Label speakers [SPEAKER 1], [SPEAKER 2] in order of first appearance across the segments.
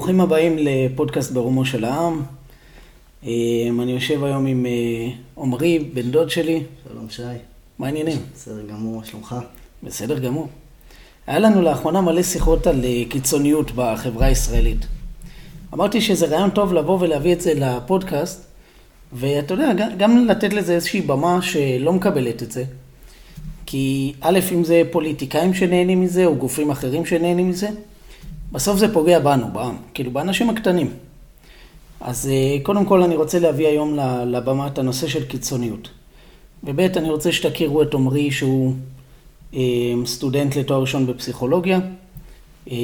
[SPEAKER 1] ברוכים הבאים לפודקאסט ברומו של העם. אה, אני יושב היום עם אה, עמרי, בן דוד שלי.
[SPEAKER 2] שלום שי.
[SPEAKER 1] מה העניינים?
[SPEAKER 2] בסדר גמור, מה שלומך?
[SPEAKER 1] בסדר גמור. היה לנו לאחרונה מלא שיחות על אה, קיצוניות בחברה הישראלית. אמרתי שזה רעיון טוב לבוא ולהביא את זה לפודקאסט, ואתה יודע, גם לתת לזה איזושהי במה שלא מקבלת את זה. כי א', אם זה פוליטיקאים שנהנים מזה, או גופים אחרים שנהנים מזה, בסוף זה פוגע בנו, בעם, כאילו באנשים הקטנים. אז אה, קודם כל אני רוצה להביא היום לבמה את הנושא של קיצוניות. וב' אני רוצה שתכירו את עמרי שהוא אה, סטודנט לתואר ראשון בפסיכולוגיה, אה,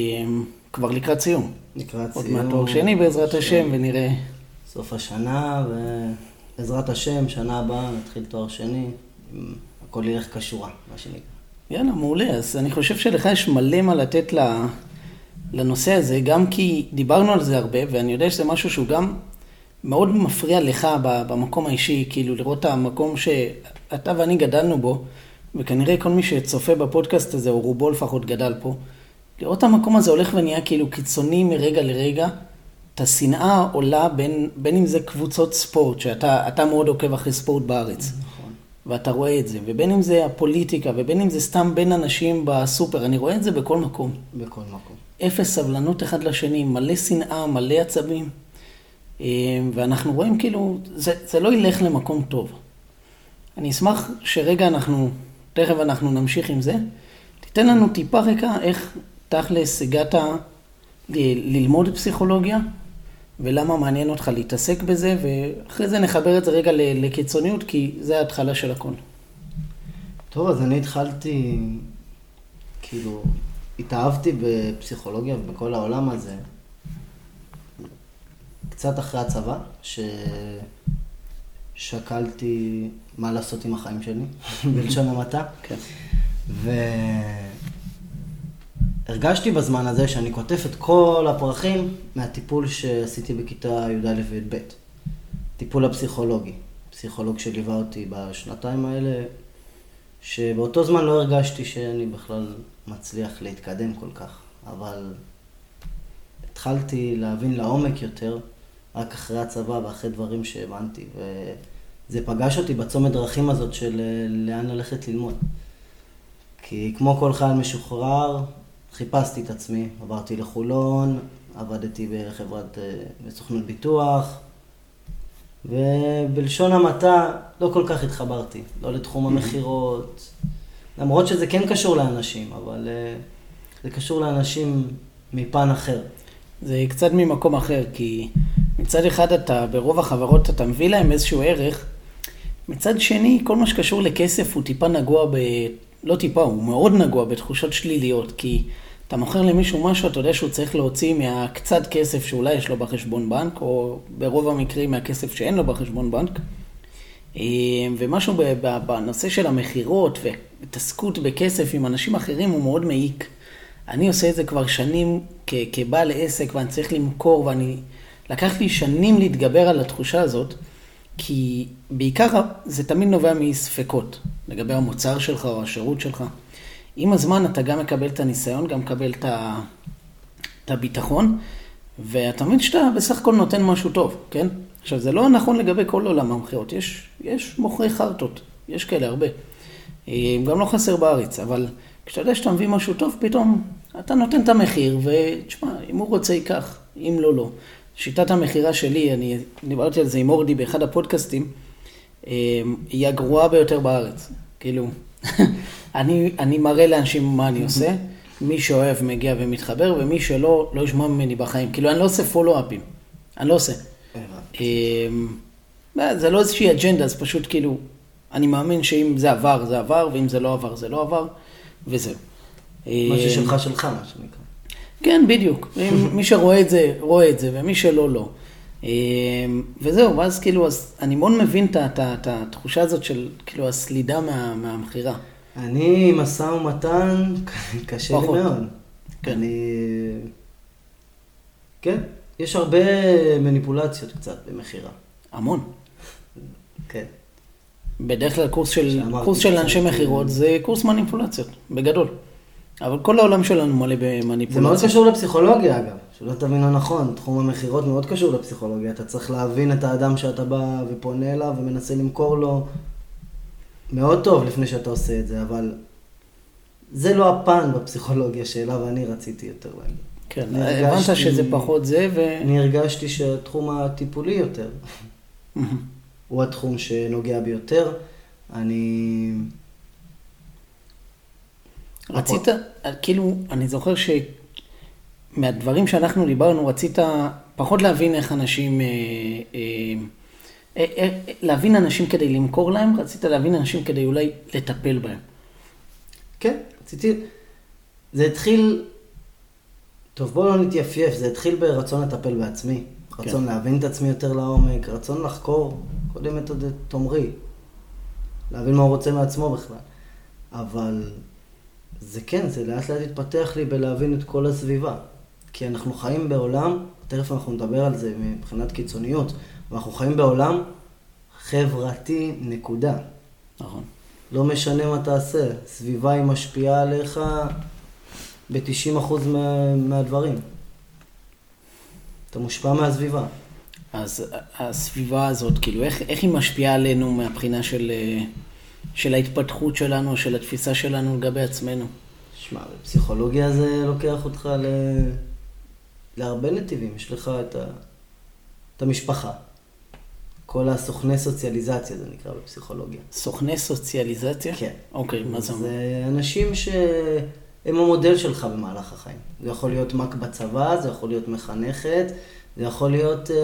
[SPEAKER 1] כבר לקראת סיום.
[SPEAKER 2] לקראת
[SPEAKER 1] עוד
[SPEAKER 2] סיום.
[SPEAKER 1] מעט תואר שני בעזרת השם ונראה.
[SPEAKER 2] סוף השנה, ובעזרת השם, שנה הבאה נתחיל תואר שני, הכל ילך כשורה, מה שנקרא.
[SPEAKER 1] יאללה, מעולה. אז אני חושב שלך יש מלא מה לתת ל... לנושא הזה, גם כי דיברנו על זה הרבה, ואני יודע שזה משהו שהוא גם מאוד מפריע לך במקום האישי, כאילו לראות את המקום שאתה ואני גדלנו בו, וכנראה כל מי שצופה בפודקאסט הזה, או רובו לפחות גדל פה, לראות את המקום הזה הולך ונהיה כאילו קיצוני מרגע לרגע. את השנאה עולה בין, בין אם זה קבוצות ספורט, שאתה מאוד עוקב אחרי ספורט בארץ.
[SPEAKER 2] נכון.
[SPEAKER 1] ואתה רואה את זה, ובין אם זה הפוליטיקה, ובין אם זה סתם בין אנשים בסופר, אני רואה את זה בכל מקום.
[SPEAKER 2] בכל מקום.
[SPEAKER 1] אפס סבלנות אחד לשני, מלא שנאה, מלא עצבים. אה, ואנחנו רואים כאילו, זה, זה לא ילך למקום טוב. אני אשמח שרגע אנחנו, תכף אנחנו נמשיך עם זה. תיתן לנו טיפה רקע איך תכלס הגעת ל- ללמוד פסיכולוגיה, ולמה מעניין אותך להתעסק בזה, ואחרי זה נחבר את זה רגע לקיצוניות, כי זה ההתחלה של הכל.
[SPEAKER 2] טוב, אז אני התחלתי, כאילו, התאהבתי בפסיכולוגיה ובכל העולם הזה, קצת אחרי הצבא, ששקלתי מה לעשות עם החיים שלי, בלשון המעטה.
[SPEAKER 1] כן.
[SPEAKER 2] והרגשתי בזמן הזה שאני קוטף את כל הפרחים מהטיפול שעשיתי בכיתה י"א וי"ב. טיפול הפסיכולוגי. פסיכולוג שליווה אותי בשנתיים האלה, שבאותו זמן לא הרגשתי שאני בכלל מצליח להתקדם כל כך, אבל התחלתי להבין לעומק יותר רק אחרי הצבא ואחרי דברים שהבנתי, וזה פגש אותי בצומת דרכים הזאת של אה, לאן ללכת ללמוד. כי כמו כל חייל משוחרר, חיפשתי את עצמי, עברתי לחולון, עבדתי בחברת, אה, בסוכנות ביטוח, ובלשון המעטה לא כל כך התחברתי, לא לתחום המכירות, למרות שזה כן קשור לאנשים, אבל uh, זה קשור לאנשים מפן אחר.
[SPEAKER 1] זה קצת ממקום אחר, כי מצד אחד אתה, ברוב החברות אתה מביא להם איזשהו ערך, מצד שני, כל מה שקשור לכסף הוא טיפה נגוע ב... לא טיפה, הוא מאוד נגוע בתחושות שליליות, כי אתה מוכר למישהו משהו, אתה יודע שהוא צריך להוציא מהקצת כסף שאולי יש לו בחשבון בנק, או ברוב המקרים מהכסף שאין לו בחשבון בנק. אה, ומשהו בנושא של המכירות והתעסקות בכסף עם אנשים אחרים הוא מאוד מעיק. אני עושה את זה כבר שנים כבעל עסק ואני צריך למכור ואני... לקח לי שנים להתגבר על התחושה הזאת, כי בעיקר זה תמיד נובע מספקות לגבי המוצר שלך או השירות שלך. עם הזמן אתה גם מקבל את הניסיון, גם מקבל את, ה... את הביטחון, ואתה מבין שאתה בסך הכל נותן משהו טוב, כן? עכשיו, זה לא נכון לגבי כל עולם המכירות, יש, יש מוכרי חרטות, יש כאלה הרבה. אה, גם לא חסר בארץ, אבל כשאתה יודע שאתה מביא משהו טוב, פתאום אתה נותן את המחיר, ותשמע, אם הוא רוצה ייקח, אם לא, לא. שיטת המכירה שלי, אני דיברתי על זה עם אורדי באחד הפודקאסטים, אה, היא הגרועה ביותר בארץ. כאילו, אני, אני מראה לאנשים מה אני עושה, מי שאוהב מגיע ומתחבר, ומי שלא, לא ישמע ממני בחיים. כאילו, אני לא עושה פולו-אפים. אני לא עושה. אמ, זה לא איזושהי אג'נדה, זה פשוט כאילו, אני מאמין שאם זה עבר, זה עבר, ואם זה לא עבר, זה לא עבר, וזהו.
[SPEAKER 2] מה
[SPEAKER 1] אמ,
[SPEAKER 2] ששלך שלך, מה שנקרא.
[SPEAKER 1] כן, בדיוק. מי שרואה את זה, רואה את זה, ומי שלא, לא. אמ, וזהו, ואז כאילו, אז אני מאוד מבין את התחושה הזאת של כאילו הסלידה מה- מהמכירה.
[SPEAKER 2] אני, משא ומתן, קשה לי. מאוד.
[SPEAKER 1] כן.
[SPEAKER 2] אני... כן, יש הרבה מניפולציות קצת במכירה.
[SPEAKER 1] המון.
[SPEAKER 2] כן.
[SPEAKER 1] בדרך כלל קורס של, קורס של אנשי
[SPEAKER 2] אה,
[SPEAKER 1] מכירות זה קורס מניפולציות, בגדול. אבל כל העולם שלנו מלא
[SPEAKER 2] זה מאוד. קשור לפסיכולוגיה אגב, שלא תבין לא נכון, תחום המכירות מאוד קשור לפסיכולוגיה, אתה צריך להבין את האדם שאתה בא ופונה אליו ומנסה למכור לו מאוד טוב לפני שאתה עושה את זה, אבל זה לא הפן בפסיכולוגיה שאליו אני רציתי יותר להגיד.
[SPEAKER 1] כן,
[SPEAKER 2] אני
[SPEAKER 1] הבנת
[SPEAKER 2] הרגשתי-
[SPEAKER 1] שזה פחות זה, ו...
[SPEAKER 2] אני הרגשתי שהתחום הטיפולי יותר הוא התחום שנוגע בי יותר. אני...
[SPEAKER 1] רצית, כאילו, אני זוכר שמהדברים שאנחנו דיברנו, רצית פחות להבין איך אנשים, אה, אה, להבין אנשים כדי למכור להם, רצית להבין אנשים כדי אולי לטפל בהם.
[SPEAKER 2] כן, רציתי... זה התחיל... טוב, בואו לא נתייפייף, זה התחיל ברצון לטפל בעצמי. רצון
[SPEAKER 1] כן.
[SPEAKER 2] להבין את עצמי יותר לעומק, רצון לחקור קודם את עומרי. להבין מה הוא רוצה מעצמו בכלל. אבל זה כן, זה לאט לאט התפתח לי בלהבין את כל הסביבה. כי אנחנו חיים בעולם, תכף אנחנו נדבר על זה מבחינת קיצוניות, אבל אנחנו חיים בעולם חברתי, נקודה.
[SPEAKER 1] נכון.
[SPEAKER 2] לא משנה מה תעשה, סביבה היא משפיעה עליך ב-90% מה, מהדברים. אתה מושפע מהסביבה.
[SPEAKER 1] אז הסביבה הזאת, כאילו, איך, איך היא משפיעה עלינו מהבחינה של, של ההתפתחות שלנו, של התפיסה שלנו לגבי עצמנו?
[SPEAKER 2] שמע, בפסיכולוגיה זה לוקח אותך ל... להרבה נתיבים. יש לך את, ה... את המשפחה. כל הסוכני סוציאליזציה זה נקרא בפסיכולוגיה.
[SPEAKER 1] סוכני סוציאליזציה?
[SPEAKER 2] כן.
[SPEAKER 1] אוקיי, מה זה אומר?
[SPEAKER 2] זה אנשים שהם המודל שלך במהלך החיים. זה יכול להיות מ"ק בצבא, זה יכול להיות מחנכת, זה יכול להיות, אה,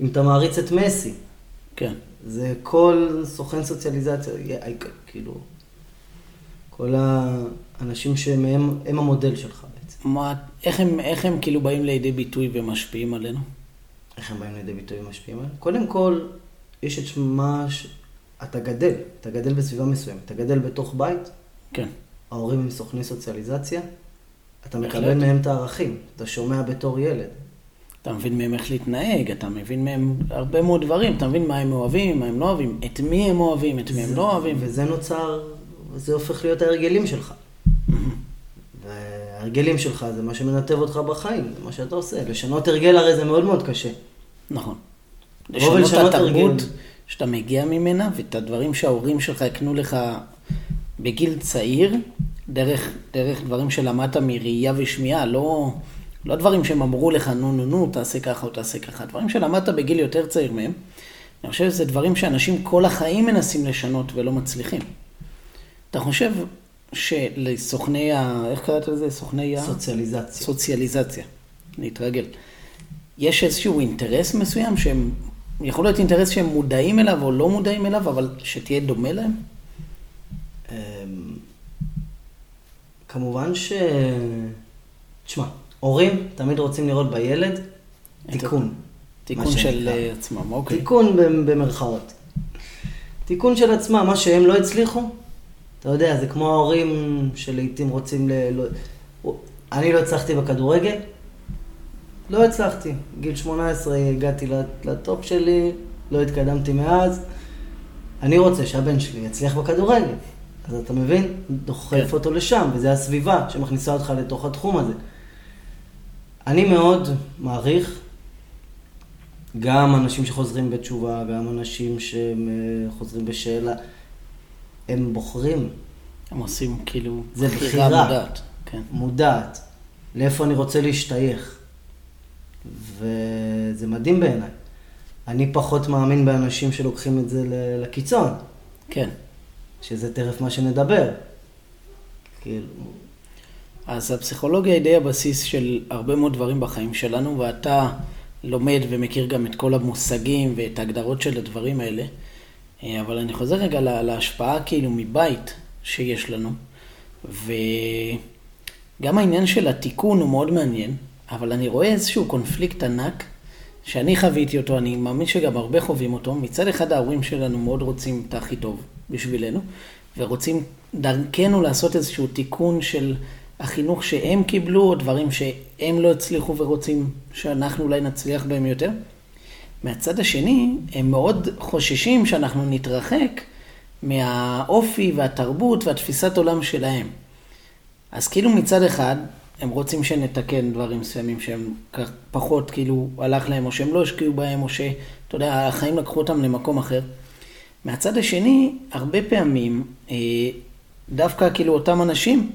[SPEAKER 2] אם אתה מעריץ את מסי,
[SPEAKER 1] כן.
[SPEAKER 2] זה כל סוכן סוציאליזציה, יה- כאילו, כל האנשים שמהם הם המודל שלך בעצם.
[SPEAKER 1] מה, איך, הם, איך הם כאילו באים לידי ביטוי ומשפיעים עלינו?
[SPEAKER 2] איך הם באים לידי ביטוי ומשפיעים עליהם? קודם כל, יש את מה ש... אתה גדל, אתה גדל בסביבה מסוימת, אתה גדל בתוך בית,
[SPEAKER 1] כן.
[SPEAKER 2] ההורים הם סוכני סוציאליזציה, אתה. מקבל מהם את הערכים, אתה שומע בתור ילד.
[SPEAKER 1] אתה מבין מהם איך להתנהג, אתה מבין מהם הרבה מאוד דברים, אתה מבין מה הם אוהבים, מה הם לא אוהבים, את מי הם אוהבים, את מי הם לא אוהבים.
[SPEAKER 2] וזה נוצר, וזה הופך להיות ההרגלים שלך. וההרגלים שלך זה מה שמנתב אותך בחיים, זה מה שאתה עושה. לשנות הרגל הרי זה מאוד מאוד קשה.
[SPEAKER 1] נכון.
[SPEAKER 2] לבוא
[SPEAKER 1] לשנות את התרבות. שאתה מגיע ממנה, ואת הדברים שההורים שלך יקנו לך בגיל צעיר, דרך, דרך דברים שלמדת מראייה ושמיעה, לא, לא דברים שהם אמרו לך, נו, נו, נו, תעשה ככה או תעשה ככה, דברים שלמדת בגיל יותר צעיר מהם. אני חושב שזה דברים שאנשים כל החיים מנסים לשנות ולא מצליחים. אתה חושב שלסוכני ה... איך קראת לזה? סוכני ה...
[SPEAKER 2] סוציאליזציה.
[SPEAKER 1] סוציאליזציה, להתרגל. יש איזשהו אינטרס מסוים שהם, יכול להיות אינטרס שהם מודעים אליו או לא מודעים אליו, אבל שתהיה דומה להם?
[SPEAKER 2] אמ, כמובן ש... תשמע, הורים תמיד רוצים לראות בילד תיקון.
[SPEAKER 1] תיקון של עצמם, אוקיי.
[SPEAKER 2] תיקון במ- במרכאות. תיקון של עצמם, מה שהם לא הצליחו, אתה יודע, זה כמו ההורים שלעיתים רוצים ל... לא... אני לא הצלחתי בכדורגל, לא הצלחתי. גיל 18 הגעתי לט- לטופ שלי, לא התקדמתי מאז. אני רוצה שהבן שלי יצליח בכדורגל. אז אתה מבין? דוחף
[SPEAKER 1] כן.
[SPEAKER 2] אותו לשם, וזה הסביבה שמכניסה אותך לתוך התחום הזה. אני מאוד מעריך גם אנשים שחוזרים בתשובה, גם אנשים שהם אה, בשאלה. הם בוחרים
[SPEAKER 1] הם עושים כאילו
[SPEAKER 2] זה בחירה.
[SPEAKER 1] מודעת. כן.
[SPEAKER 2] מודעת לאיפה אני רוצה להשתייך. וזה מדהים בעיניי. אני פחות מאמין באנשים שלוקחים את זה לקיצון,
[SPEAKER 1] כן.
[SPEAKER 2] שזה תכף מה שנדבר. כאילו,
[SPEAKER 1] אז הפסיכולוגיה היא די הבסיס של הרבה מאוד דברים בחיים שלנו, ואתה לומד ומכיר גם את כל המושגים ואת ההגדרות של הדברים האלה. אה, אבל אני חוזר רגע לה- להשפעה כאילו מבית שיש לנו, וגם העניין של התיקון הוא מאוד מעניין, אבל אני רואה איזשהו קונפליקט ענק, שאני חוויתי אותו, אני מאמין שגם הרבה חווים אותו. מצד אחד ההורים שלנו מאוד רוצים את הכי טוב בשבילנו, ורוצים דרכנו לעשות איזשהו תיקון של החינוך שהם קיבלו, או דברים שהם לא הצליחו ורוצים שאנחנו אולי נצליח בהם יותר. מהצד השני, הם מאוד חוששים שאנחנו נתרחק מהאופי והתרבות והתפיסת עולם שלהם. אז כאילו מצד אחד, הם רוצים שנתקן דברים מסוימים שהם פחות כאילו הלך להם, או שהם לא השקיעו בהם, או שאתה יודע, החיים לקחו אותם למקום אחר. מהצד השני, הרבה פעמים, אה, דווקא כאילו אותם אנשים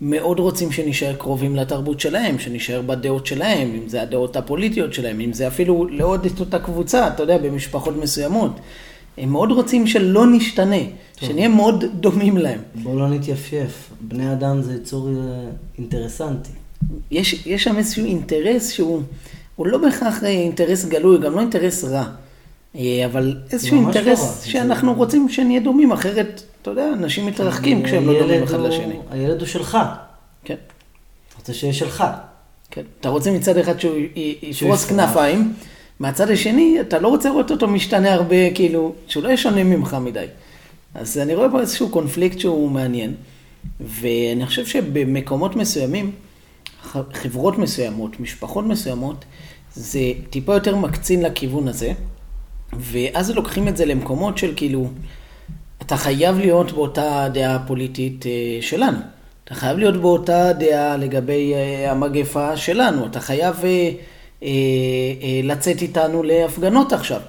[SPEAKER 1] מאוד רוצים שנשאר קרובים לתרבות שלהם, שנשאר בדעות שלהם, אם זה הדעות הפוליטיות שלהם, אם זה אפילו לעוד את אותה קבוצה, אתה יודע, במשפחות מסוימות. הם מאוד רוצים שלא נשתנה, שנהיה מאוד דומים להם.
[SPEAKER 2] בואו לא נתייפייף. בני אדם זה יצור אה, אינטרסנטי.
[SPEAKER 1] יש, יש שם איזשהו אינטרס שהוא הוא לא בהכרח אינטרס גלוי, גם לא אינטרס רע, אבל איזשהו
[SPEAKER 2] לא
[SPEAKER 1] אינטרס
[SPEAKER 2] רע,
[SPEAKER 1] שאנחנו
[SPEAKER 2] זה-
[SPEAKER 1] רוצים שנהיה דומים, אחרת, אתה יודע, אנשים מתרחקים כשהם לא דומים אחד
[SPEAKER 2] הוא-
[SPEAKER 1] לשני.
[SPEAKER 2] הילד הוא שלך.
[SPEAKER 1] כן,
[SPEAKER 2] רוצה שיהיה שלך.
[SPEAKER 1] כן. אתה רוצה מצד אחד שהוא יפרוס. כנפיים, מהצד השני, אתה לא רוצה לראות אותו משתנה הרבה, כאילו, שהוא לא יהיה שונה ממך מדי. אז אני רואה פה איזשהו קונפליקט שהוא מעניין, ואני חושב שבמקומות מסוימים, חברות מסוימות, משפחות מסוימות, זה טיפה יותר מקצין לכיוון הזה, ואז לוקחים את זה למקומות של כאילו, אתה חייב להיות באותה דעה פוליטית אה, שלנו. אתה חייב להיות באותה דעה לגבי אה, המגפה שלנו. אתה חייב אה, לצאת איתנו להפגנות עכשיו.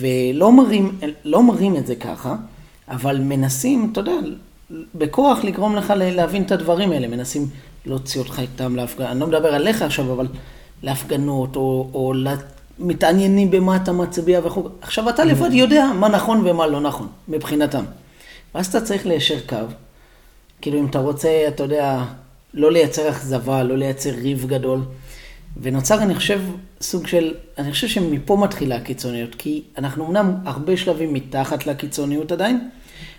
[SPEAKER 1] ולא מראים, לא מראים את זה ככה, אבל מנסים, אתה יודע, בכוח לגרום לך להבין את הדברים האלה. מנסים להוציא אותך איתם להפגנות. אני לא מדבר עליך עכשיו, אבל להפגנות, או, או מתעניינים במה אתה מצביע וכו'. עכשיו, אתה לבד יודע מה נכון ומה לא נכון, מבחינתם. ואז אתה צריך ליישר קו. כאילו, אם אתה רוצה, אתה יודע, לא לייצר אכזבה, לא לייצר ריב גדול. ונוצר, אני חושב, סוג של, אני חושב שמפה מתחילה הקיצוניות, כי אנחנו אמנם הרבה שלבים מתחת לקיצוניות עדיין,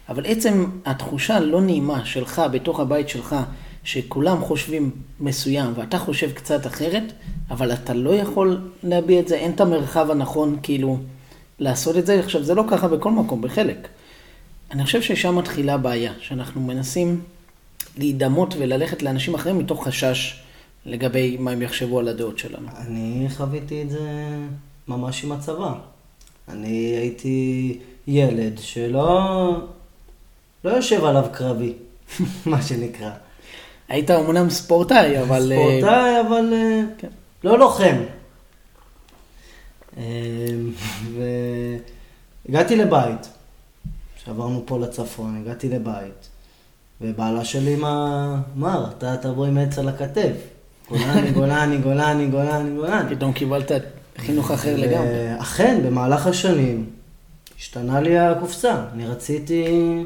[SPEAKER 1] אבל עצם התחושה הלא נעימה שלך, בתוך הבית שלך, שכולם חושבים מסוים ואתה חושב קצת אחרת, אבל אתה לא יכול להביע את זה, אין את המרחב הנכון כאילו לעשות את זה. עכשיו, זה לא ככה בכל מקום, בחלק. אני חושב ששם מתחילה הבעיה, שאנחנו מנסים להידמות וללכת לאנשים אחרים מתוך חשש לגבי מה הם יחשבו על הדעות שלנו.
[SPEAKER 2] אני חוויתי את זה ממש עם הצבא. אני הייתי ילד שלא לא יושב עליו קרבי, מה שנקרא.
[SPEAKER 1] היית אמנם ספורטאי, אבל... אה,
[SPEAKER 2] ספורטאי, אבל אה,
[SPEAKER 1] כן.
[SPEAKER 2] לא לוחם. אה, והגעתי לבית, כשעברנו פה לצפון, הגעתי לבית, ובעלה שלי אמר, אתה תבוא עם עץ על הכתף. גולני, גולני, גולני, גולני, גולני.
[SPEAKER 1] פתאום קיבלת חינוך אחר לגמרי.
[SPEAKER 2] אכן, במהלך השנים השתנה לי הקופסה. אני רציתי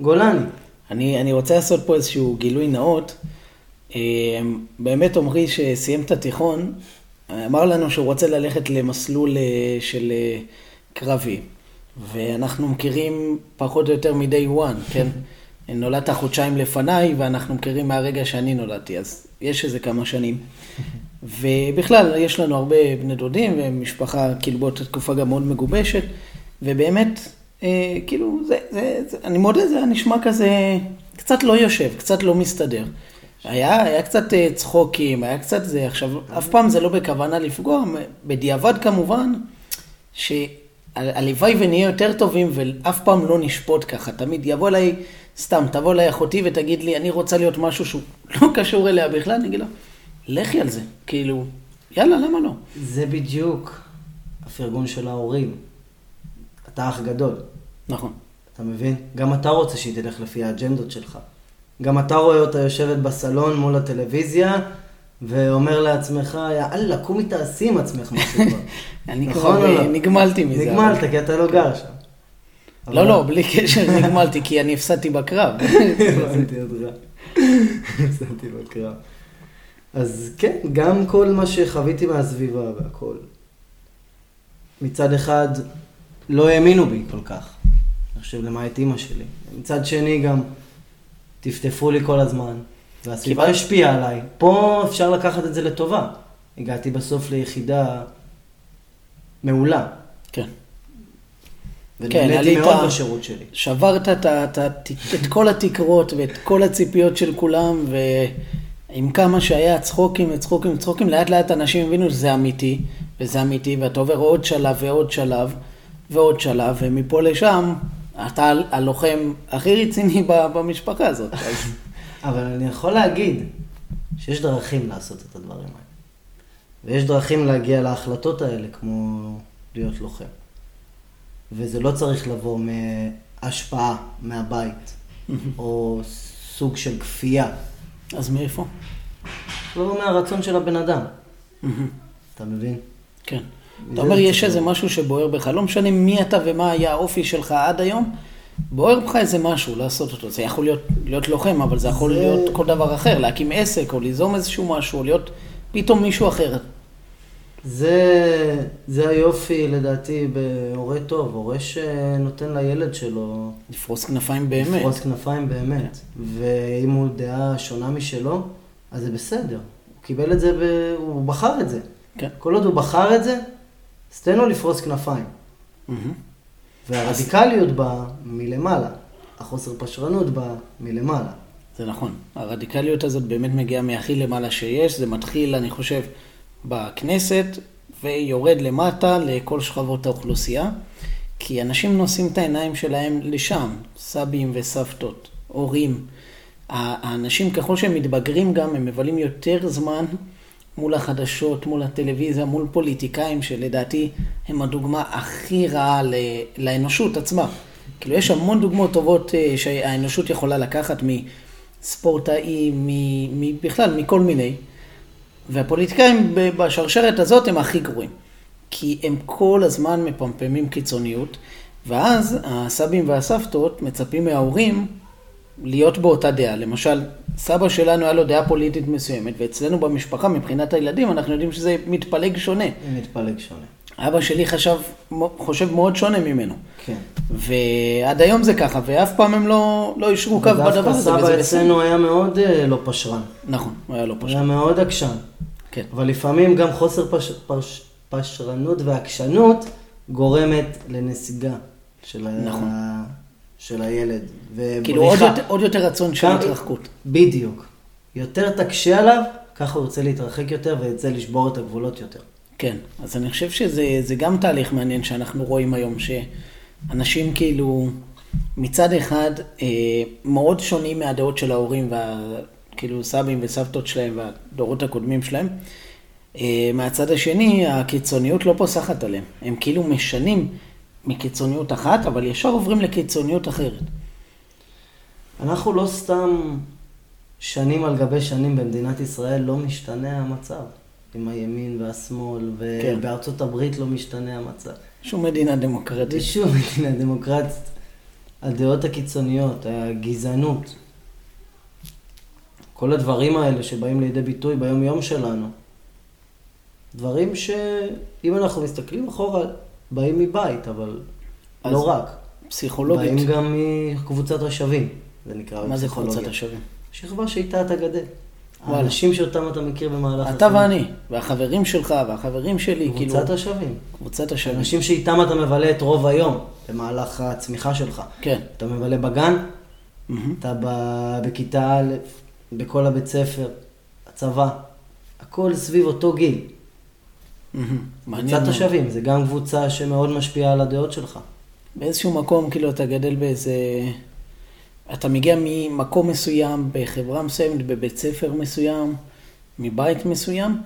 [SPEAKER 2] גולני.
[SPEAKER 1] אני, אני רוצה לעשות פה איזשהו גילוי נאות. אה, באמת עמרי שסיים את התיכון, אמר לנו שהוא רוצה ללכת למסלול אה, של אה, קרבי. ואנחנו מכירים פחות או יותר מ-day one, כן? נולדת חודשיים לפניי, ואנחנו מכירים מהרגע שאני נולדתי, אז יש איזה כמה שנים. ובכלל, יש לנו הרבה בני דודים, ומשפחה, כאילו באותה תקופה גם מאוד מגובשת, ובאמת, כאילו, זה, זה, זה, אני מודה, זה היה נשמע כזה, קצת לא יושב, קצת לא מסתדר. היה, היה קצת אה, צחוקים, היה קצת זה, עכשיו, אף פעם זה לא בכוונה לפגוע, בדיעבד כמובן, שהלוואי ונהיה יותר טובים ואף פעם לא נשפוט ככה, תמיד יבוא אליי, סתם, תבוא אליי אחותי ותגיד לי, אני רוצה להיות משהו שהוא לא קשור אליה בכלל, אני אגיד לה, לכי על זה, כאילו, יאללה, למה לא?
[SPEAKER 2] זה בדיוק הפרגון של ההורים. אתה אח גדול,
[SPEAKER 1] נכון.
[SPEAKER 2] אתה מבין? גם אתה רוצה שהיא תלך לפי האג'נדות שלך. גם אתה רואה אותה יושבת בסלון מול הטלוויזיה, ואומר לעצמך, יאללה, קומי תעשי עם עצמך משהו כבר.
[SPEAKER 1] אני
[SPEAKER 2] נכון
[SPEAKER 1] כבר
[SPEAKER 2] לא?
[SPEAKER 1] נגמלתי מזה.
[SPEAKER 2] נגמלת, כי אתה לא גר שם.
[SPEAKER 1] לא, לא, בלי קשר נגמלתי, כי אני הפסדתי בקרב.
[SPEAKER 2] הבנתי אותך. הפסדתי בקרב. אז כן, גם כל מה שחוויתי מהסביבה והכל. מצד אחד, לא האמינו בי כל כך. חושב למעט אימא שלי. מצד שני גם, טפטפו לי כל הזמן. והסביבה השפיעה עליי. פה אפשר לקחת את זה לטובה. הגעתי בסוף ליחידה מעולה.
[SPEAKER 1] כן.
[SPEAKER 2] ונהניתי
[SPEAKER 1] עלית-
[SPEAKER 2] מאוד בשירות שלי.
[SPEAKER 1] שברת את, את, ה- את כל התקרות ואת כל הציפיות של כולם, ועם כמה שהיה צחוקים וצחוקים וצחוקים, לאט לאט אנשים הבינו שזה אמיתי, וזה אמיתי, ואתה עובר עוד שלב ועוד שלב ועוד שלב, ומפה לשם אתה הלוחם הכי רציני במשפחה הזאת. אז
[SPEAKER 2] אבל אני יכול להגיד שיש דרכים לעשות את הדברים האלה. ויש דרכים להגיע להחלטות האלה, כמו להיות לוחם. וזה לא צריך לבוא מהשפעה מהבית, או סוג של כפייה.
[SPEAKER 1] אז מאיפה?
[SPEAKER 2] זה לבוא מהרצון של הבן אדם. אתה מבין?
[SPEAKER 1] כן. אתה אומר, יש איזה משהו שבוער בך, לא משנה מי אתה ומה היה האופי שלך עד היום, בוער בך איזה משהו לעשות אותו. זה יכול להיות, להיות לוחם, אבל זה יכול
[SPEAKER 2] זה-
[SPEAKER 1] להיות כל דבר אחר, להקים עסק, או ליזום איזשהו משהו, או להיות פתאום מישהו אחר.
[SPEAKER 2] זה, זה היופי לדעתי בהורה טוב, הורה שנותן לילד שלו
[SPEAKER 1] לפרוס כנפיים באמת.
[SPEAKER 2] לפרוס כנפיים באמת. ואם הוא דעה שונה משלו, אז זה בסדר. הוא קיבל את זה, ב... הוא בחר את זה.
[SPEAKER 1] כן.
[SPEAKER 2] כל עוד הוא בחר את זה, אז תן לו לפרוס כנפיים. והרדיקליות באה מלמעלה. החוסר פשרנות באה מלמעלה.
[SPEAKER 1] זה נכון. הרדיקליות הזאת באמת מגיעה מהכי למעלה שיש. זה מתחיל, אני חושב, בכנסת, ויורד למטה לכל שכבות האוכלוסייה. כי אנשים נושאים את העיניים שלהם לשם, סבים וסבתות, הורים. האנשים, ככל שהם מתבגרים גם, הם מבלים יותר זמן מול החדשות, מול הטלוויזיה, מול פוליטיקאים, שלדעתי הם הדוגמה הכי רעה לאנושות עצמה. כאילו, יש המון דוגמאות טובות אה, שהאנושות יכולה לקחת מספורטאים, בכלל, מכל מיני. והפוליטיקאים בשרשרת הזאת הם הכי גרועים. כי הם כל הזמן מפמפמים קיצוניות, ואז הסבים והסבתות מצפים מההורים להיות באותה דעה. למשל, סבא שלנו היה לו דעה פוליטית מסוימת, ואצלנו במשפחה, מבחינת הילדים, אנחנו יודעים שזה מתפלג שונה.
[SPEAKER 2] מתפלג שונה.
[SPEAKER 1] אבא שלי חשב, חושב מאוד שונה ממנו.
[SPEAKER 2] כן.
[SPEAKER 1] ועד היום זה ככה, ואף פעם הם לא, לא אישרו קו בדבר הזה,
[SPEAKER 2] ודווקא סבא. אצלנו היה מאוד אה, לא פשרן.
[SPEAKER 1] נכון, הוא היה לא פשוט.
[SPEAKER 2] היה מאוד עקשן.
[SPEAKER 1] כן.
[SPEAKER 2] אבל לפעמים גם חוסר פש... פש... פשרנות ועקשנות גורמת לנסיגה של,
[SPEAKER 1] נכון.
[SPEAKER 2] ה... של הילד. ובריחה.
[SPEAKER 1] כאילו עוד יותר, עוד יותר רצון של התרחקות.
[SPEAKER 2] בדיוק. יותר תקשה עליו, ככה הוא ירצה להתרחק יותר וירצה לשבור את הגבולות יותר.
[SPEAKER 1] כן, אז אני חושב שזה זה גם תהליך מעניין שאנחנו רואים היום, שאנשים כאילו מצד אחד אה, מאוד שונים מהדעות של ההורים, וה, כאילו סבים וסבתות שלהם והדורות הקודמים שלהם. אה, מהצד השני, הקיצוניות לא פוסחת עליהם. הם כאילו משנים מקיצוניות אחת, אבל ישר עוברים לקיצוניות אחרת.
[SPEAKER 2] אנחנו לא סתם שנים על גבי שנים במדינת ישראל לא משתנה המצב. עם הימין והשמאל,
[SPEAKER 1] כן.
[SPEAKER 2] ובארצות הברית לא משתנה המצב.
[SPEAKER 1] שום מדינה דמוקרטית.
[SPEAKER 2] בשום מדינה דמוקרטית, הדעות הקיצוניות, הגזענות, כל הדברים האלה שבאים לידי ביטוי ביום-יום שלנו, דברים שאם אנחנו מסתכלים אחורה, באים מבית, אבל לא רק.
[SPEAKER 1] פסיכולוגית.
[SPEAKER 2] באים גם מקבוצת השווים, זה נקרא
[SPEAKER 1] מה זה. קבוצת השווים?
[SPEAKER 2] שכבה שאיתה אתה גדל. האנשים שאותם אתה מכיר במהלך
[SPEAKER 1] אתה
[SPEAKER 2] החיים.
[SPEAKER 1] ואני, והחברים שלך, והחברים שלי, כאילו,
[SPEAKER 2] קבוצת השווים.
[SPEAKER 1] קבוצת השווים.
[SPEAKER 2] אנשים שאיתם אתה מבלה את רוב היום במהלך הצמיחה שלך.
[SPEAKER 1] כן.
[SPEAKER 2] אתה מבלה בגן,
[SPEAKER 1] מהמם.
[SPEAKER 2] אתה ב- בכיתה א', בכל הבית ספר, הצבא, הכל סביב אותו גיל. קבוצת. השווים, זה גם קבוצה שמאוד משפיעה על הדעות שלך.
[SPEAKER 1] באיזשהו מקום, כאילו, אתה גדל באיזה... אתה מגיע ממקום מסוים, בחברה מסוימת, בבית ספר מסוים, מבית מסוים,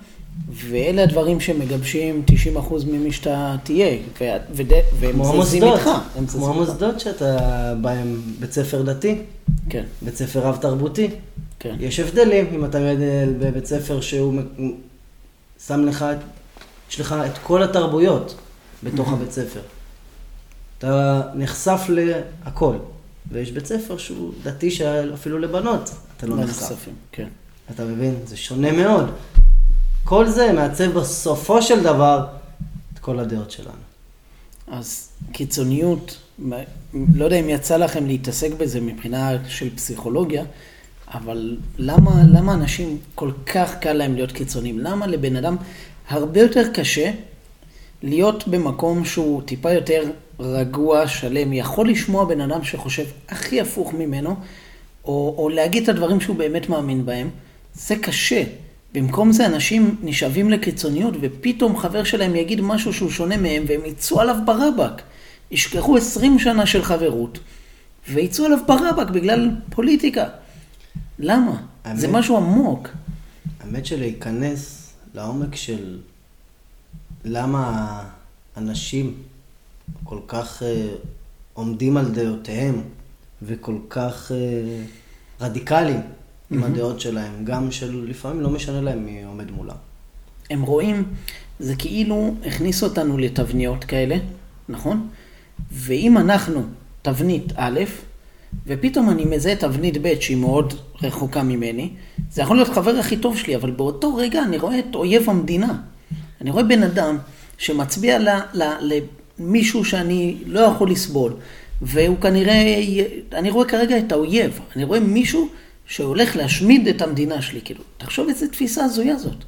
[SPEAKER 1] ואלה הדברים שמגבשים 90% ממי שאתה תהיה, ו- וד- והם זזים איתך.
[SPEAKER 2] כמו. המוסדות שאתה בהם, בית ספר דתי,
[SPEAKER 1] כן,
[SPEAKER 2] בית ספר רב-תרבותי.
[SPEAKER 1] כן.
[SPEAKER 2] יש הבדלים אם אתה גדל בבית ספר שהוא שם לך, יש לך את כל התרבויות בתוך הבית ספר. אתה נחשף להכל. ויש בית ספר שהוא דתי שאפילו לבנות אתה לא נחשף.
[SPEAKER 1] נחשפים, כן.
[SPEAKER 2] אתה מבין? זה שונה מאוד. כל זה מעצב בסופו של דבר את כל הדעות שלנו.
[SPEAKER 1] אז קיצוניות, לא יודע אם יצא לכם להתעסק בזה מבחינה של פסיכולוגיה, אבל למה, למה אנשים כל כך קל להם להיות קיצוניים? למה לבן אדם הרבה יותר קשה להיות במקום שהוא טיפה יותר רגוע, שלם, יכול לשמוע בן אדם שחושב הכי הפוך ממנו, או, או להגיד את הדברים שהוא באמת מאמין בהם, זה קשה. במקום זה אנשים נשאבים לקיצוניות, ופתאום חבר שלהם יגיד משהו שהוא שונה מהם, והם יצאו עליו ברבק. ישכחו 20 שנה של חברות, ויצאו עליו ברבק בגלל פוליטיקה. למה?
[SPEAKER 2] האמת-
[SPEAKER 1] זה משהו עמוק.
[SPEAKER 2] האמת שלהיכנס לעומק של למה אנשים כל כך אה, עומדים על דעותיהם וכל כך אה, רדיקליים עם הדעות שלהם, גם שלפעמים לא משנה להם מי עומד מולם.
[SPEAKER 1] הם רואים, זה כאילו הכניס אותנו לתבניות כאלה, נכון? ואם אנחנו תבנית א', ופתאום אני מזהה תבנית ב' שהיא מאוד רחוקה ממני, זה יכול להיות חבר הכי טוב שלי, אבל באותו רגע אני רואה את אויב המדינה. אני רואה בן אדם שמצביע ל, ל, למישהו שאני לא יכול לסבול, והוא כנראה, אני רואה כרגע את האויב, אני רואה מישהו שהולך להשמיד את המדינה שלי, כאילו, תחשוב איזה תפיסה הזויה זאת.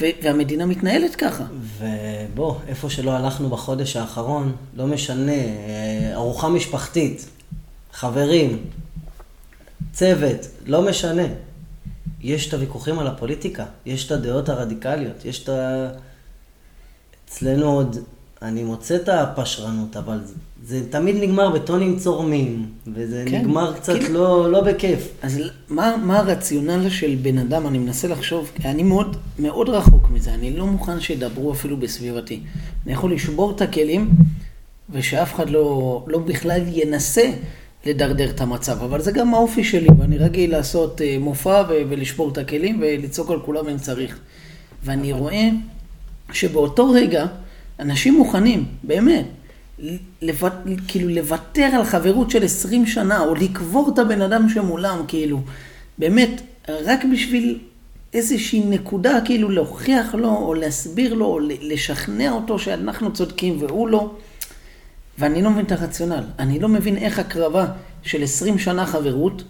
[SPEAKER 1] והמדינה מתנהלת ככה.
[SPEAKER 2] ובוא, איפה שלא הלכנו בחודש האחרון, לא משנה, אה, ארוחה משפחתית, חברים, צוות, לא משנה. יש את הוויכוחים על הפוליטיקה, יש את הדעות הרדיקליות, יש את ה... אצלנו עוד, אני מוצא את הפשרנות, אבל זה, זה תמיד נגמר בטונים צורמים, וזה
[SPEAKER 1] כן,
[SPEAKER 2] כן, נגמר קצת
[SPEAKER 1] כאילו-
[SPEAKER 2] לא, לא בכיף.
[SPEAKER 1] אז מה, מה הרציונל של בן אדם? אני מנסה לחשוב, אני מאוד, מאוד רחוק מזה, אני לא מוכן שידברו אפילו בסביבתי. אני יכול לשבור את הכלים, ושאף אחד לא, לא בכלל ינסה לדרדר את המצב, אבל זה גם האופי שלי, ואני רגיל לעשות אה, מופע ולשבור את הכלים ולצעוק על כולם אם צריך. ואני רואה שבאותו רגע אנשים מוכנים, באמת, לוו... כאילו לוותר על חברות של 20 שנה, או לקבור את הבן אדם שמולם, כאילו, באמת, רק בשביל איזושהי נקודה, כאילו להוכיח לו, או להסביר לו, או לשכנע אותו שאנחנו צודקים והוא לא. ואני לא מבין את הרציונל. אני לא מבין איך הקרבה של 20 שנה חברות,